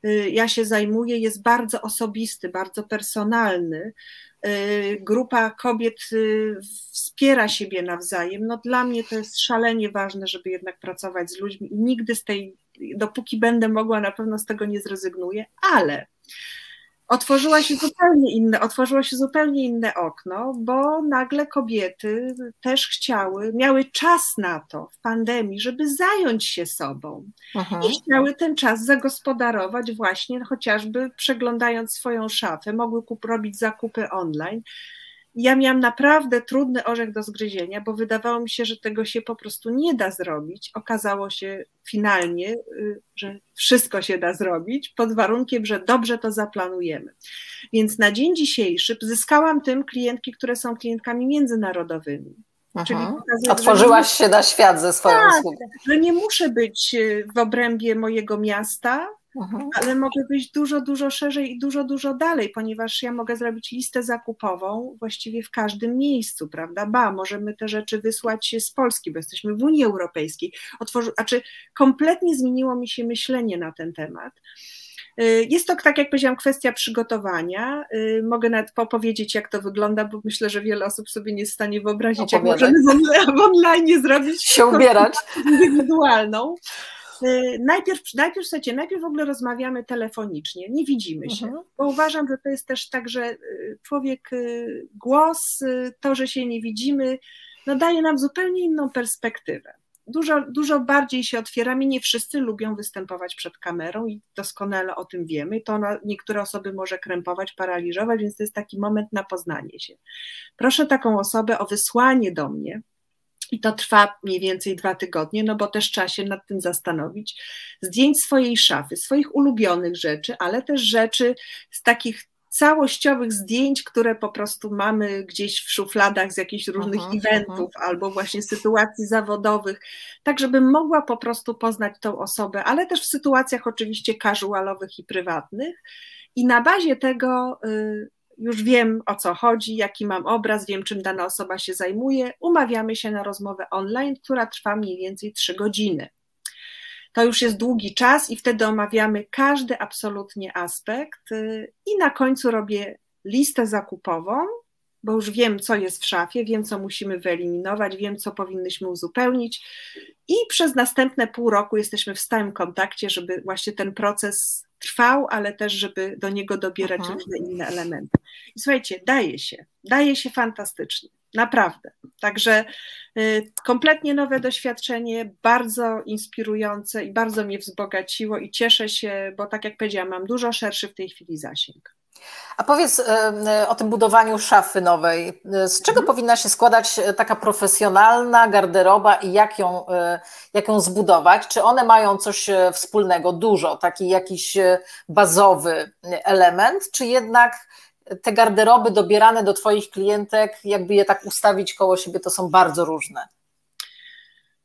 Speaker 2: y, ja się zajmuję, jest bardzo osobisty, bardzo personalny. Y, grupa kobiet wspiera siebie nawzajem. No dla mnie to jest szalenie ważne, żeby jednak pracować z ludźmi i nigdy z tej, dopóki będę mogła, na pewno z tego nie zrezygnuję, ale otworzyła się zupełnie inne, otworzyło się zupełnie inne okno, bo nagle kobiety też chciały, miały czas na to w pandemii, żeby zająć się sobą. Aha. i chciały ten czas zagospodarować właśnie chociażby przeglądając swoją szafę, mogły kup, robić zakupy online ja miałam naprawdę trudny orzech do zgryzienia, bo wydawało mi się, że tego się po prostu nie da zrobić. Okazało się finalnie, y, że wszystko się da zrobić pod warunkiem, że dobrze to zaplanujemy. Więc na dzień dzisiejszy zyskałam tym klientki, które są klientkami międzynarodowymi.
Speaker 1: Czyli mhm. Otworzyłaś się na świat ze swoją tak, usługą.
Speaker 2: Że nie muszę być w obrębie mojego miasta, Mhm. Ale mogę wyjść dużo, dużo szerzej i dużo, dużo dalej, ponieważ ja mogę zrobić listę zakupową właściwie w każdym miejscu, prawda? Ba, możemy te rzeczy wysłać z Polski, bo jesteśmy w Unii Europejskiej. Otworzy, znaczy, kompletnie zmieniło mi się myślenie na ten temat. Y, jest to, tak jak powiedziałam, kwestia przygotowania. Y, mogę nawet powiedzieć, jak to wygląda, bo myślę, że wiele osób sobie nie jest w stanie wyobrazić, jak możemy w online zrobić
Speaker 1: się ubierać
Speaker 2: indywidualną. Y, najpierw, najpierw, słuchajcie, najpierw w ogóle rozmawiamy telefonicznie, nie widzimy się, mhm. bo uważam, że to jest też tak, że człowiek, głos, to, że się nie widzimy, no daje nam zupełnie inną perspektywę dużo, dużo bardziej się otwieramy. Nie wszyscy lubią występować przed kamerą i doskonale o tym wiemy. To niektóre osoby może krępować, paraliżować, więc to jest taki moment na poznanie się. Proszę taką osobę o wysłanie do mnie. I to trwa mniej więcej dwa tygodnie, no bo też trzeba się nad tym zastanowić. Zdjęć swojej szafy, swoich ulubionych rzeczy, ale też rzeczy z takich całościowych zdjęć, które po prostu mamy gdzieś w szufladach z jakichś różnych aha, eventów aha. albo właśnie sytuacji zawodowych, tak żebym mogła po prostu poznać tą osobę, ale też w sytuacjach oczywiście casualowych i prywatnych. I na bazie tego y, już wiem o co chodzi, jaki mam obraz, wiem czym dana osoba się zajmuje. Umawiamy się na rozmowę online, która trwa mniej więcej 3 godziny to już jest długi czas i wtedy omawiamy każdy absolutnie aspekt y, i na końcu robię listę zakupową, bo już wiem, co jest w szafie, wiem, co musimy wyeliminować, wiem, co powinnyśmy uzupełnić i przez następne pół roku jesteśmy w stałym kontakcie, żeby właśnie ten proces trwał, ale też, żeby do niego dobierać Aha. różne inne elementy. I słuchajcie, daje się, daje się fantastycznie. Naprawdę. Także y, kompletnie nowe doświadczenie, bardzo inspirujące i bardzo mnie wzbogaciło i cieszę się, bo tak jak powiedziałam, mam dużo szerszy w tej chwili zasięg.
Speaker 1: A powiedz y, y, o tym budowaniu szafy nowej. Z czego mhm. powinna się składać taka profesjonalna garderoba i jak ją, jak ją zbudować? Czy one mają coś wspólnego, dużo, taki jakiś bazowy element, czy jednak te garderoby dobierane do Twoich klientek, jakby je tak ustawić koło siebie, to są bardzo różne.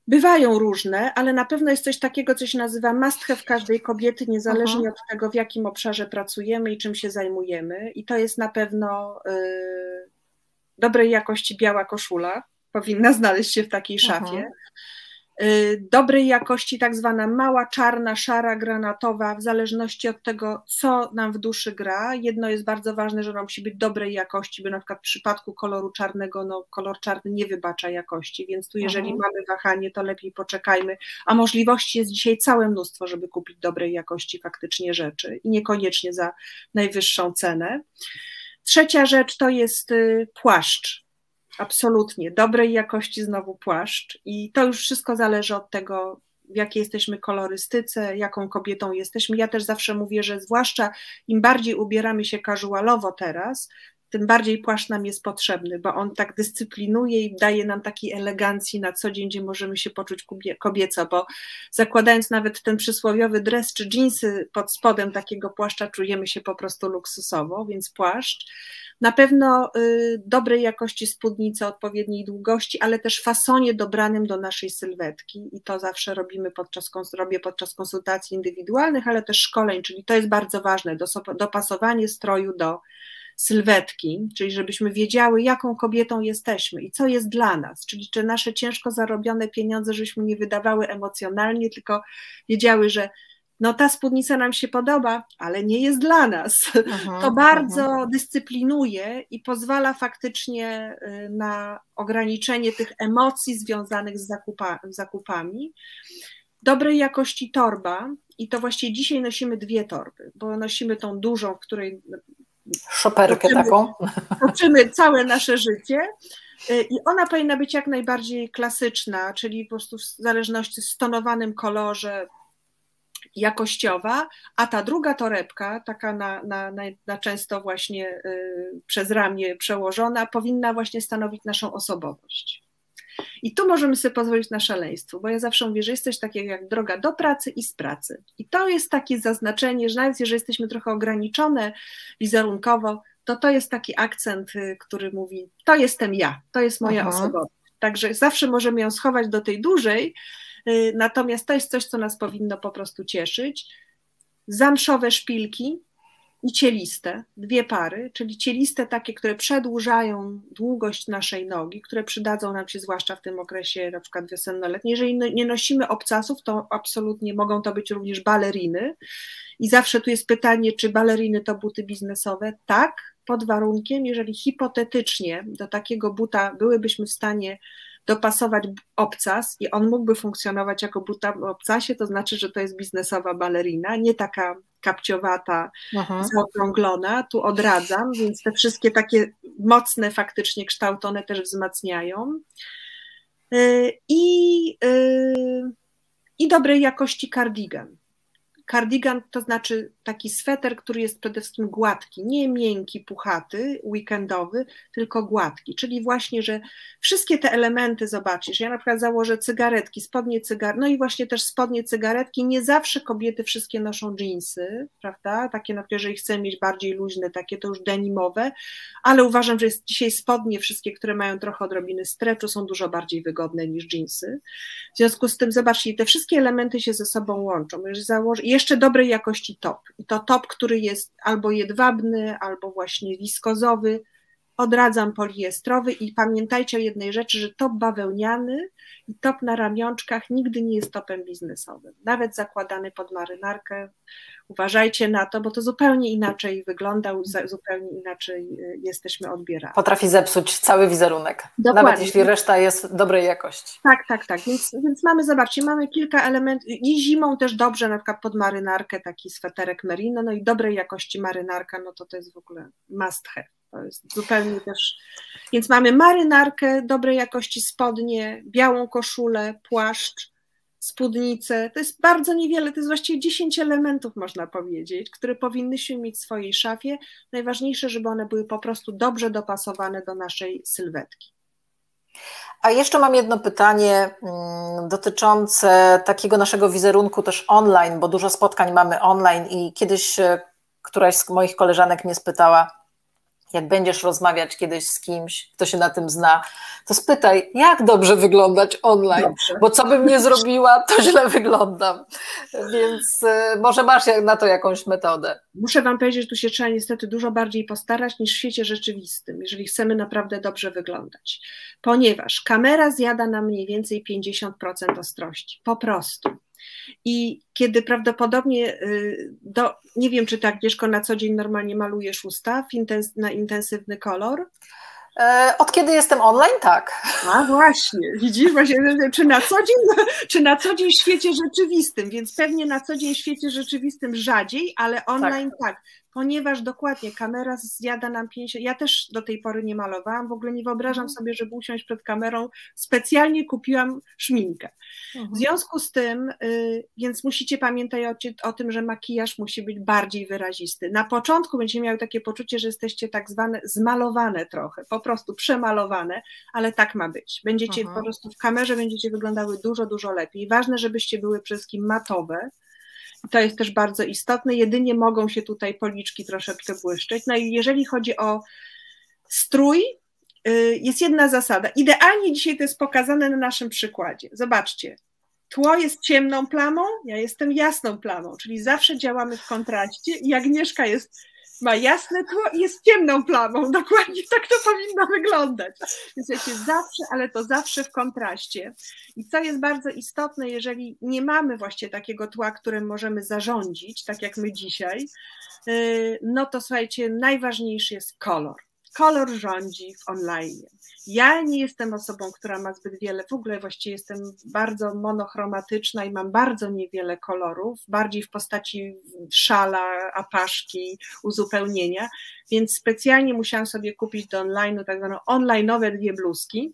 Speaker 2: Bywają różne, ale na pewno jest coś takiego, co się nazywa must have każdej kobiety, niezależnie Aha. od tego, w jakim obszarze pracujemy i czym się zajmujemy. I to jest na pewno y, dobrej jakości biała koszula, powinna znaleźć się w takiej szafie. Aha. Y, dobrej jakości, tak zwana mała, czarna, szara, granatowa, w zależności od tego, co nam w duszy gra. Jedno jest bardzo ważne, że ona musi być dobrej jakości, bo na przykład w przypadku koloru czarnego, no kolor czarny nie wybacza jakości, więc tu jeżeli mhm. mamy wahanie, to lepiej poczekajmy, a możliwości jest dzisiaj całe mnóstwo, żeby kupić dobrej jakości faktycznie rzeczy i niekoniecznie za najwyższą cenę. Trzecia rzecz to jest y, płaszcz absolutnie dobrej jakości znowu płaszcz i to już wszystko zależy od tego, w jakiej jesteśmy kolorystyce, jaką kobietą jesteśmy. Ja też zawsze mówię, że zwłaszcza im bardziej ubieramy się casualowo teraz, tym bardziej płaszcz nam jest potrzebny, bo on tak dyscyplinuje i daje nam takiej elegancji na co dzień, gdzie możemy się poczuć kobieco, bo zakładając nawet ten przysłowiowy dres czy dżinsy pod spodem takiego płaszcza, czujemy się po prostu luksusowo, więc płaszcz. Na pewno y, dobrej jakości spódnicy odpowiedniej długości, ale też fasonie dobranym do naszej sylwetki i to zawsze robimy podczas, robię podczas konsultacji indywidualnych, ale też szkoleń, czyli to jest bardzo ważne, dopasowanie stroju do sylwetki, czyli żebyśmy wiedziały, jaką kobietą jesteśmy i co jest dla nas, czyli czy nasze ciężko zarobione pieniądze, żebyśmy nie wydawały emocjonalnie, tylko wiedziały, że no ta spódnica nam się podoba, ale nie jest dla nas. Aha, to bardzo aha. dyscyplinuje i pozwala faktycznie y, na ograniczenie tych emocji związanych z zakupa, zakupami. Dobrej jakości torba, i to właściwie dzisiaj nosimy dwie torby, bo nosimy tą dużą, w której
Speaker 1: Szoperkę toczymy, taką.
Speaker 2: Toczymy całe nasze życie. Y, I ona powinna być jak najbardziej klasyczna, czyli po prostu w zależności w stonowanym kolorze, jakościowa, a ta druga torebka, taka na, na, na, na często właśnie y, przez ramię przełożona, powinna właśnie stanowić naszą osobowość. I tu możemy sobie pozwolić na szaleństwo, bo ja zawsze mówię, że jest coś takiego jak droga do pracy i z pracy. I to jest takie zaznaczenie, że nawet jeżeli jesteśmy trochę ograniczone wizerunkowo, to to jest taki akcent, y, który mówi, to jestem ja, to jest moja Aha. osobowość. Także zawsze możemy ją schować do tej dużej, y, natomiast to jest coś, co nas powinno po prostu cieszyć. zamszowe szpilki i cieliste, dwie pary, czyli cieliste takie, które przedłużają długość naszej nogi, które przydadzą nam się zwłaszcza w tym okresie na przykład wiosennoletnim. Jeżeli no, nie nosimy obcasów, to absolutnie mogą to być również baleriny i zawsze tu jest pytanie, czy baleriny to buty biznesowe? Tak, pod warunkiem, jeżeli hipotetycznie do takiego buta byłybyśmy w stanie dopasować obcas i on mógłby funkcjonować jako buta w obcasie, to znaczy, że to jest biznesowa balerina, nie taka kapciowata, Aha. zaokrąglona. Tu odradzam, więc te wszystkie takie mocne faktycznie kształty, one też wzmacniają. Y, I, y, i dobrej jakości kardigan. Kardigan to znaczy taki sweter, który jest przede wszystkim gładki, nie miękki, puchaty, weekendowy, tylko gładki. Czyli właśnie, że wszystkie te elementy zobaczysz. Ja na przykład założę cygaretki, spodnie cygar, no i właśnie też spodnie cygaretki. Nie zawsze kobiety wszystkie noszą jeansy, prawda? Takie, na które jeżeli chcemy mieć bardziej luźne, takie to już denimowe, ale uważam, że jest dzisiaj spodnie wszystkie, które mają trochę odrobiny streczu, są dużo bardziej wygodne niż jeansy. W związku z tym, zobaczcie, te wszystkie elementy się ze sobą łączą. Założę, jeszcze dobrej jakości top. I to top, który jest albo jedwabny, albo właśnie wiskozowy. Odradzam poliestrowy i pamiętajcie o jednej rzeczy, że top bawełniany i top na ramionczkach nigdy nie jest topem biznesowym. Nawet zakładany pod marynarkę. Uważajcie na to, bo to zupełnie inaczej wygląda, zupełnie inaczej y, jesteśmy odbierani.
Speaker 1: Potrafi zepsuć cały wizerunek, Dokładnie. nawet jeśli reszta jest dobrej jakości.
Speaker 2: Tak, tak, tak. Więc, więc mamy, zobaczcie, mamy kilka elementów i zimą też dobrze, na przykład pod marynarkę taki sweterek merino, no i dobrej jakości marynarka, no to to jest w ogóle must have. To jest zupełnie też. Więc mamy marynarkę, dobrej jakości spodnie, białą koszulę, płaszcz, spódnicę. To jest bardzo niewiele, to jest właściwie 10 elementów, można powiedzieć, które powinnyśmy mieć w swojej szafie. Najważniejsze, żeby one były po prostu dobrze dopasowane do naszej sylwetki.
Speaker 1: A jeszcze mam jedno pytanie mm, dotyczące takiego naszego wizerunku też online, bo dużo spotkań mamy online i kiedyś e, któraś z moich koleżanek mnie spytała, jak będziesz rozmawiać kiedyś z kimś, kto się na tym zna, to spytaj, jak dobrze wyglądać online, dobrze. bo co bym nie zrobiła, to źle wyglądam. Więc y, może masz na to jakąś metodę.
Speaker 2: Muszę Wam powiedzieć, że tu się trzeba niestety dużo bardziej postarać niż w świecie rzeczywistym, jeżeli chcemy naprawdę dobrze wyglądać. Ponieważ kamera zjada nam mniej więcej 50% ostrości. Po prostu. I kiedy prawdopodobnie, y, do, nie wiem, czy tak, Agnieszko, na co dzień normalnie malujesz usta intens, na intensywny kolor?
Speaker 1: E, od kiedy jestem online, tak.
Speaker 2: A właśnie, widzisz, właśnie, czy na, co dzień, czy na co dzień w świecie rzeczywistym, więc pewnie na co dzień w świecie rzeczywistym rzadziej, ale online tak. tak ponieważ dokładnie kamera zjada nam 50. Ja też do tej pory nie malowałam, w ogóle nie wyobrażam mhm. sobie, żeby usiąść przed kamerą. Specjalnie kupiłam szminkę. Mhm. W związku z tym, y, więc musicie pamiętać o, o, tym, że makijaż musi być bardziej wyrazisty. Na początku będziecie miały takie poczucie, że jesteście tak zwane zmalowane trochę, po prostu przemalowane, ale tak ma być. Będziecie mhm. po prostu w kamerze będziecie wyglądały dużo, dużo lepiej. Ważne, żebyście były przede wszystkim matowe, to jest też bardzo istotne. Jedynie mogą się tutaj policzki troszeczkę błyszczeć. No i jeżeli chodzi o strój, y, jest jedna zasada. Idealnie dzisiaj to jest pokazane na naszym przykładzie. Zobaczcie. Tło jest ciemną plamą, ja jestem jasną plamą, czyli zawsze działamy w kontraście i Agnieszka jest ma jasne tło i jest ciemną plamą. [LAUGHS] Dokładnie tak to powinno wyglądać. Więc wiecie, zawsze, ale to zawsze w kontraście. I co jest bardzo istotne, jeżeli nie mamy właśnie takiego tła, którym możemy zarządzić, tak jak my dzisiaj, y, no to słuchajcie, najważniejszy jest kolor kolor rządzi w online. Ja nie jestem osobą, która ma zbyt wiele, w ogóle właściwie jestem bardzo monochromatyczna i mam bardzo niewiele kolorów, bardziej w postaci szala, apaszki, uzupełnienia, więc specjalnie musiałam sobie kupić do online'u tak zwane online'owe dwie bluzki,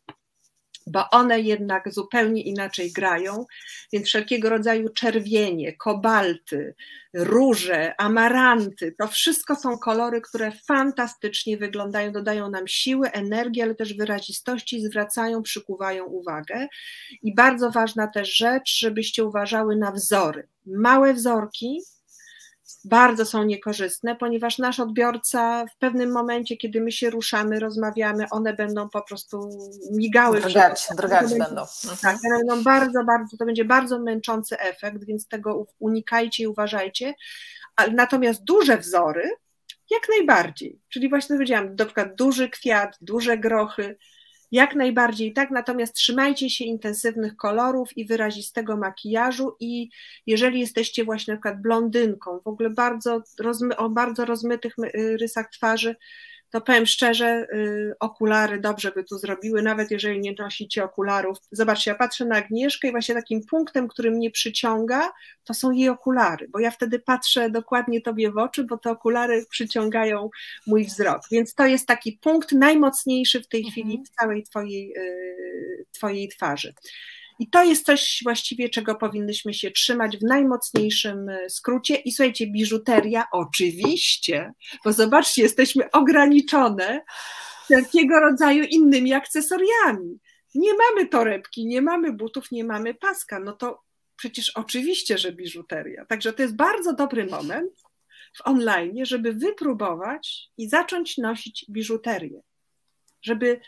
Speaker 2: bo one jednak zupełnie inaczej grają, więc wszelkiego rodzaju czerwienie, kobalty, róże, amaranty, to wszystko są kolory, które fantastycznie wyglądają, dodają nam siły, energii, ale też wyrazistości, zwracają, przykuwają uwagę. I bardzo ważna też rzecz, żebyście uważały na wzory. Małe wzorki, bardzo są niekorzystne, ponieważ nasz odbiorca w pewnym momencie, kiedy my się ruszamy, rozmawiamy, one będą po prostu migały.
Speaker 1: Drgać, drgać będą.
Speaker 2: Tak, będą bardzo, bardzo, to będzie bardzo męczący efekt, więc tego unikajcie i uważajcie. natomiast duże wzory jak najbardziej. Czyli właśnie powiedziałam, na przykład duży kwiat, duże grochy, jak najbardziej tak, natomiast trzymajcie się intensywnych kolorów i wyrazistego makijażu i jeżeli jesteście właśnie na przykład blondynką, w ogóle bardzo o bardzo rozmytych y, rysach twarzy, to powiem szczerze, y, okulary dobrze by tu zrobiły, nawet jeżeli nie nosicie okularów. Zobaczcie, ja patrzę na Agnieszkę i właśnie takim punktem, który mnie przyciąga, to są jej okulary, bo ja wtedy patrzę dokładnie tobie w oczy, bo te okulary przyciągają mój wzrok. Więc to jest taki punkt najmocniejszy w tej mhm. chwili w całej twojej, y, twojej twarzy. I to jest coś właściwie, czego powinnyśmy się trzymać w najmocniejszym e, skrócie. I słuchajcie, biżuteria, oczywiście, bo zobaczcie, jesteśmy ograniczone wszelkiego rodzaju innymi akcesoriami. Nie mamy torebki, nie mamy butów, nie mamy paska. No to przecież oczywiście, że biżuteria. Także to jest bardzo dobry moment w online, żeby wypróbować i zacząć nosić biżuterię. Żeby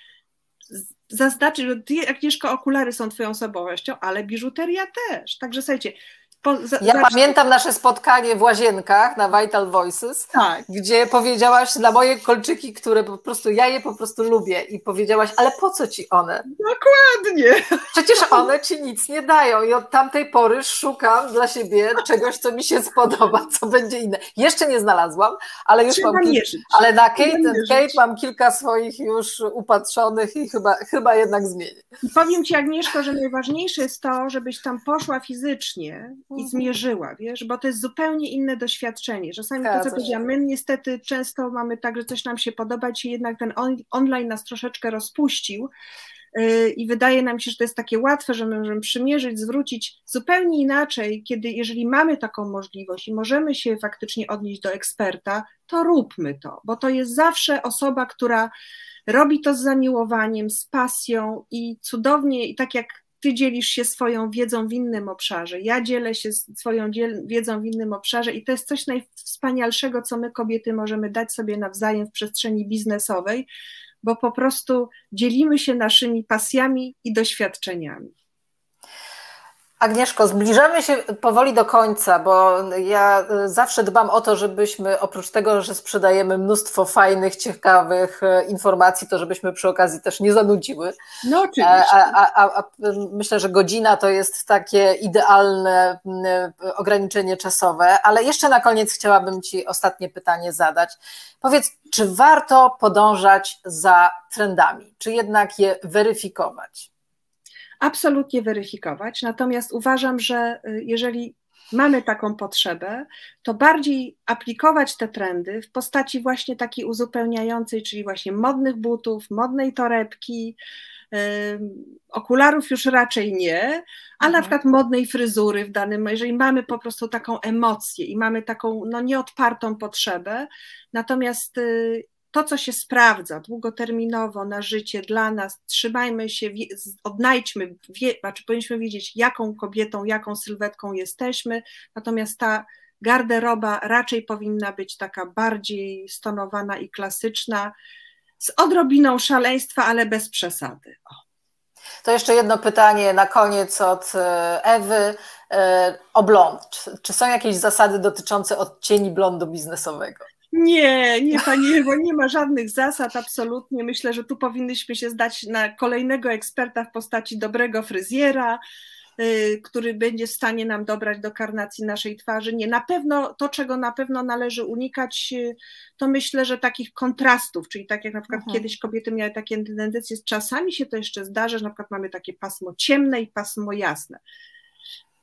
Speaker 2: zaznaczyć, że ty, Agnieszko, okulary są twoją osobowością, ale biżuteria też. Także słuchajcie,
Speaker 1: po, za, ja pamiętam nasze spotkanie w łazienkach na Vital Voices, tak. gdzie powiedziałaś na moje kolczyki, które po prostu ja je po prostu lubię i powiedziałaś, ale po co ci one?
Speaker 2: Dokładnie.
Speaker 1: Przecież one ci nic nie dają i od tamtej pory szukam dla siebie czegoś, co mi się spodoba, co będzie inne. Jeszcze nie znalazłam, ale już Trzeba mam kilka, ale na Kate, Kate mam kilka swoich już upatrzonych i chyba, chyba jednak zmienię.
Speaker 2: Powiem ci Agnieszko, że najważniejsze jest to, żebyś tam poszła fizycznie i mhm. zmierzyła, wiesz, bo to jest zupełnie inne doświadczenie. Czasami to, co powiedziałam, my niestety często mamy tak, że coś nam się podoba, i jednak ten on, online nas troszeczkę rozpuścił yy, i wydaje nam się, że to jest takie łatwe, że możemy przymierzyć, zwrócić zupełnie inaczej, kiedy jeżeli mamy taką możliwość i możemy się faktycznie odnieść do eksperta, to róbmy to, bo to jest zawsze osoba, która robi to z zamiłowaniem, z pasją i cudownie, i tak jak ty dzielisz się swoją wiedzą w innym obszarze, ja dzielę się swoją wiedzą w innym obszarze i to jest coś najwspanialszego, co my kobiety możemy dać sobie nawzajem w przestrzeni biznesowej, bo po prostu dzielimy się naszymi pasjami i doświadczeniami.
Speaker 1: Agnieszko, zbliżamy się powoli do końca, bo ja y, zawsze dbam o to, żebyśmy oprócz tego, że sprzedajemy mnóstwo fajnych, ciekawych y, informacji, to żebyśmy przy okazji też nie zanudziły.
Speaker 2: No oczywiście.
Speaker 1: A, a, a, a myślę, że godzina to jest takie idealne y, ograniczenie czasowe, ale jeszcze na koniec chciałabym Ci ostatnie pytanie zadać. Powiedz, czy warto podążać za trendami, czy jednak je weryfikować?
Speaker 2: Absolutnie weryfikować. Natomiast uważam, że y, jeżeli mamy taką potrzebę, to bardziej aplikować te trendy w postaci właśnie takiej uzupełniającej, czyli właśnie modnych butów, modnej torebki, okularów już raczej nie, ale mhm. na przykład modnej fryzury w danym, jeżeli mamy po prostu taką emocję i mamy taką no, nieodpartą potrzebę, natomiast y, to, co się sprawdza długoterminowo na życie dla nas, trzymajmy się, odnajdźmy, wie, znaczy powinniśmy wiedzieć, jaką kobietą, jaką sylwetką jesteśmy, natomiast ta garderoba raczej powinna być taka bardziej stonowana i klasyczna, z odrobiną szaleństwa, ale bez przesady. O.
Speaker 1: To jeszcze jedno pytanie na koniec od e, Ewy e, o blond. Czy są jakieś zasady dotyczące odcieni blondu biznesowego?
Speaker 2: Nie, nie Pani bo nie ma żadnych zasad, absolutnie. Myślę, że tu powinnyśmy się zdać na kolejnego eksperta w postaci dobrego fryzjera, y, który będzie w stanie nam dobrać do karnacji naszej twarzy. Nie, na pewno to, czego na pewno należy unikać, y, to myślę, że takich kontrastów, czyli tak jak na przykład mhm. kiedyś kobiety miały takie tendencje, czasami się to jeszcze zdarza, że na przykład mamy takie pasmo ciemne i pasmo jasne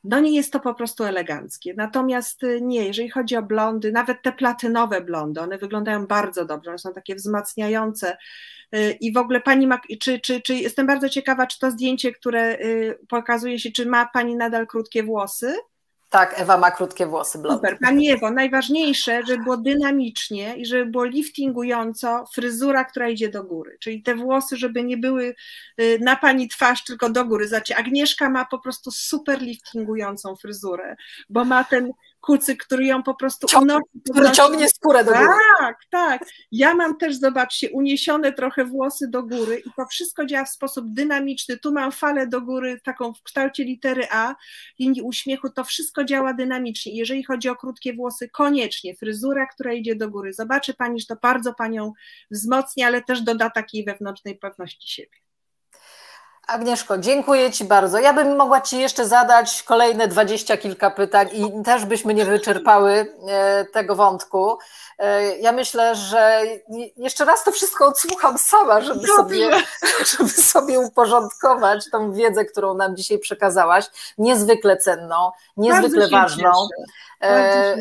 Speaker 2: no nie jest to po prostu eleganckie. Natomiast y, nie, jeżeli chodzi o blondy, nawet te platynowe blondy, one wyglądają bardzo dobrze, one są takie wzmacniające. Y, I w ogóle pani ma, czy, czy, czy jestem bardzo ciekawa, czy to zdjęcie, które y, pokazuje się, czy ma pani nadal krótkie włosy?
Speaker 1: Tak, Ewa ma krótkie włosy blond.
Speaker 2: Super, Pani Ewo, najważniejsze, żeby było dynamicznie i żeby było liftingująco fryzura, która idzie do góry, czyli te włosy, żeby nie były y, na Pani twarz, tylko do góry. Znaczy Agnieszka ma po prostu super liftingującą fryzurę, bo ma ten kucyk, który ją po prostu
Speaker 1: Ciąg, unosi. Który ciągnie skórę do góry.
Speaker 2: Tak, tak. Ja mam też, zobaczcie, uniesione trochę włosy do góry i to wszystko działa w sposób dynamiczny. Tu mam falę do góry, taką w kształcie litery A, linii uśmiechu, to wszystko działa dynamicznie. Jeżeli chodzi o krótkie włosy, koniecznie fryzura, która idzie do góry. Zobaczy Pani, że to bardzo Panią wzmocni, ale też doda takiej wewnętrznej pewności siebie.
Speaker 1: Agnieszko, dziękuję Ci bardzo. Ja bym mogła Ci jeszcze zadać kolejne dwadzieścia kilka pytań i też byśmy nie wyczerpały e, tego wątku. E, ja myślę, że jeszcze raz to wszystko odsłucham sama, żeby sobie, [LAUGHS] żeby sobie uporządkować tą wiedzę, którą nam dzisiaj przekazałaś. Niezwykle cenną, niezwykle ważną. E,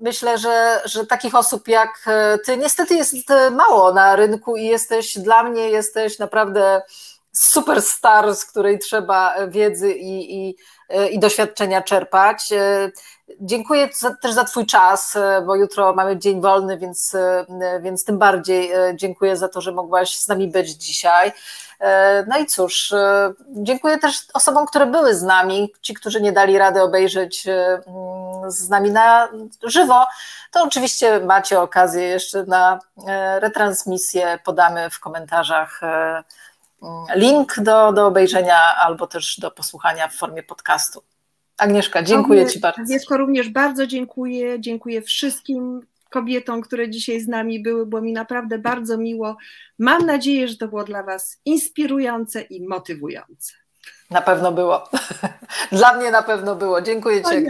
Speaker 1: myślę, że, że takich osób jak Ty niestety jest mało na rynku i jesteś dla mnie, jesteś naprawdę superstar, z której trzeba wiedzy i, i, i doświadczenia czerpać. Dziękuję też za Twój czas, bo jutro mamy dzień wolny, więc, więc tym bardziej dziękuję za to, że mogłaś z nami być dzisiaj. No i cóż, dziękuję też osobom, które były z nami, ci, którzy nie dali rady obejrzeć z nami na żywo, to oczywiście macie okazję jeszcze na retransmisję, podamy w komentarzach link do, do obejrzenia albo też do posłuchania w formie podcastu. Agnieszka, dziękuję również, Ci bardzo.
Speaker 2: Agnieszko, również bardzo dziękuję. Dziękuję wszystkim kobietom, które dzisiaj z nami były, było mi naprawdę bardzo miło. Mam nadzieję, że to było dla Was inspirujące i motywujące.
Speaker 1: Na pewno było. [LAUGHS] Dla mnie na pewno było. Dziękuję Ci.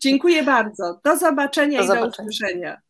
Speaker 2: Dziękuję bardzo. Do zobaczenia do i zobaczenia. do usłyszenia.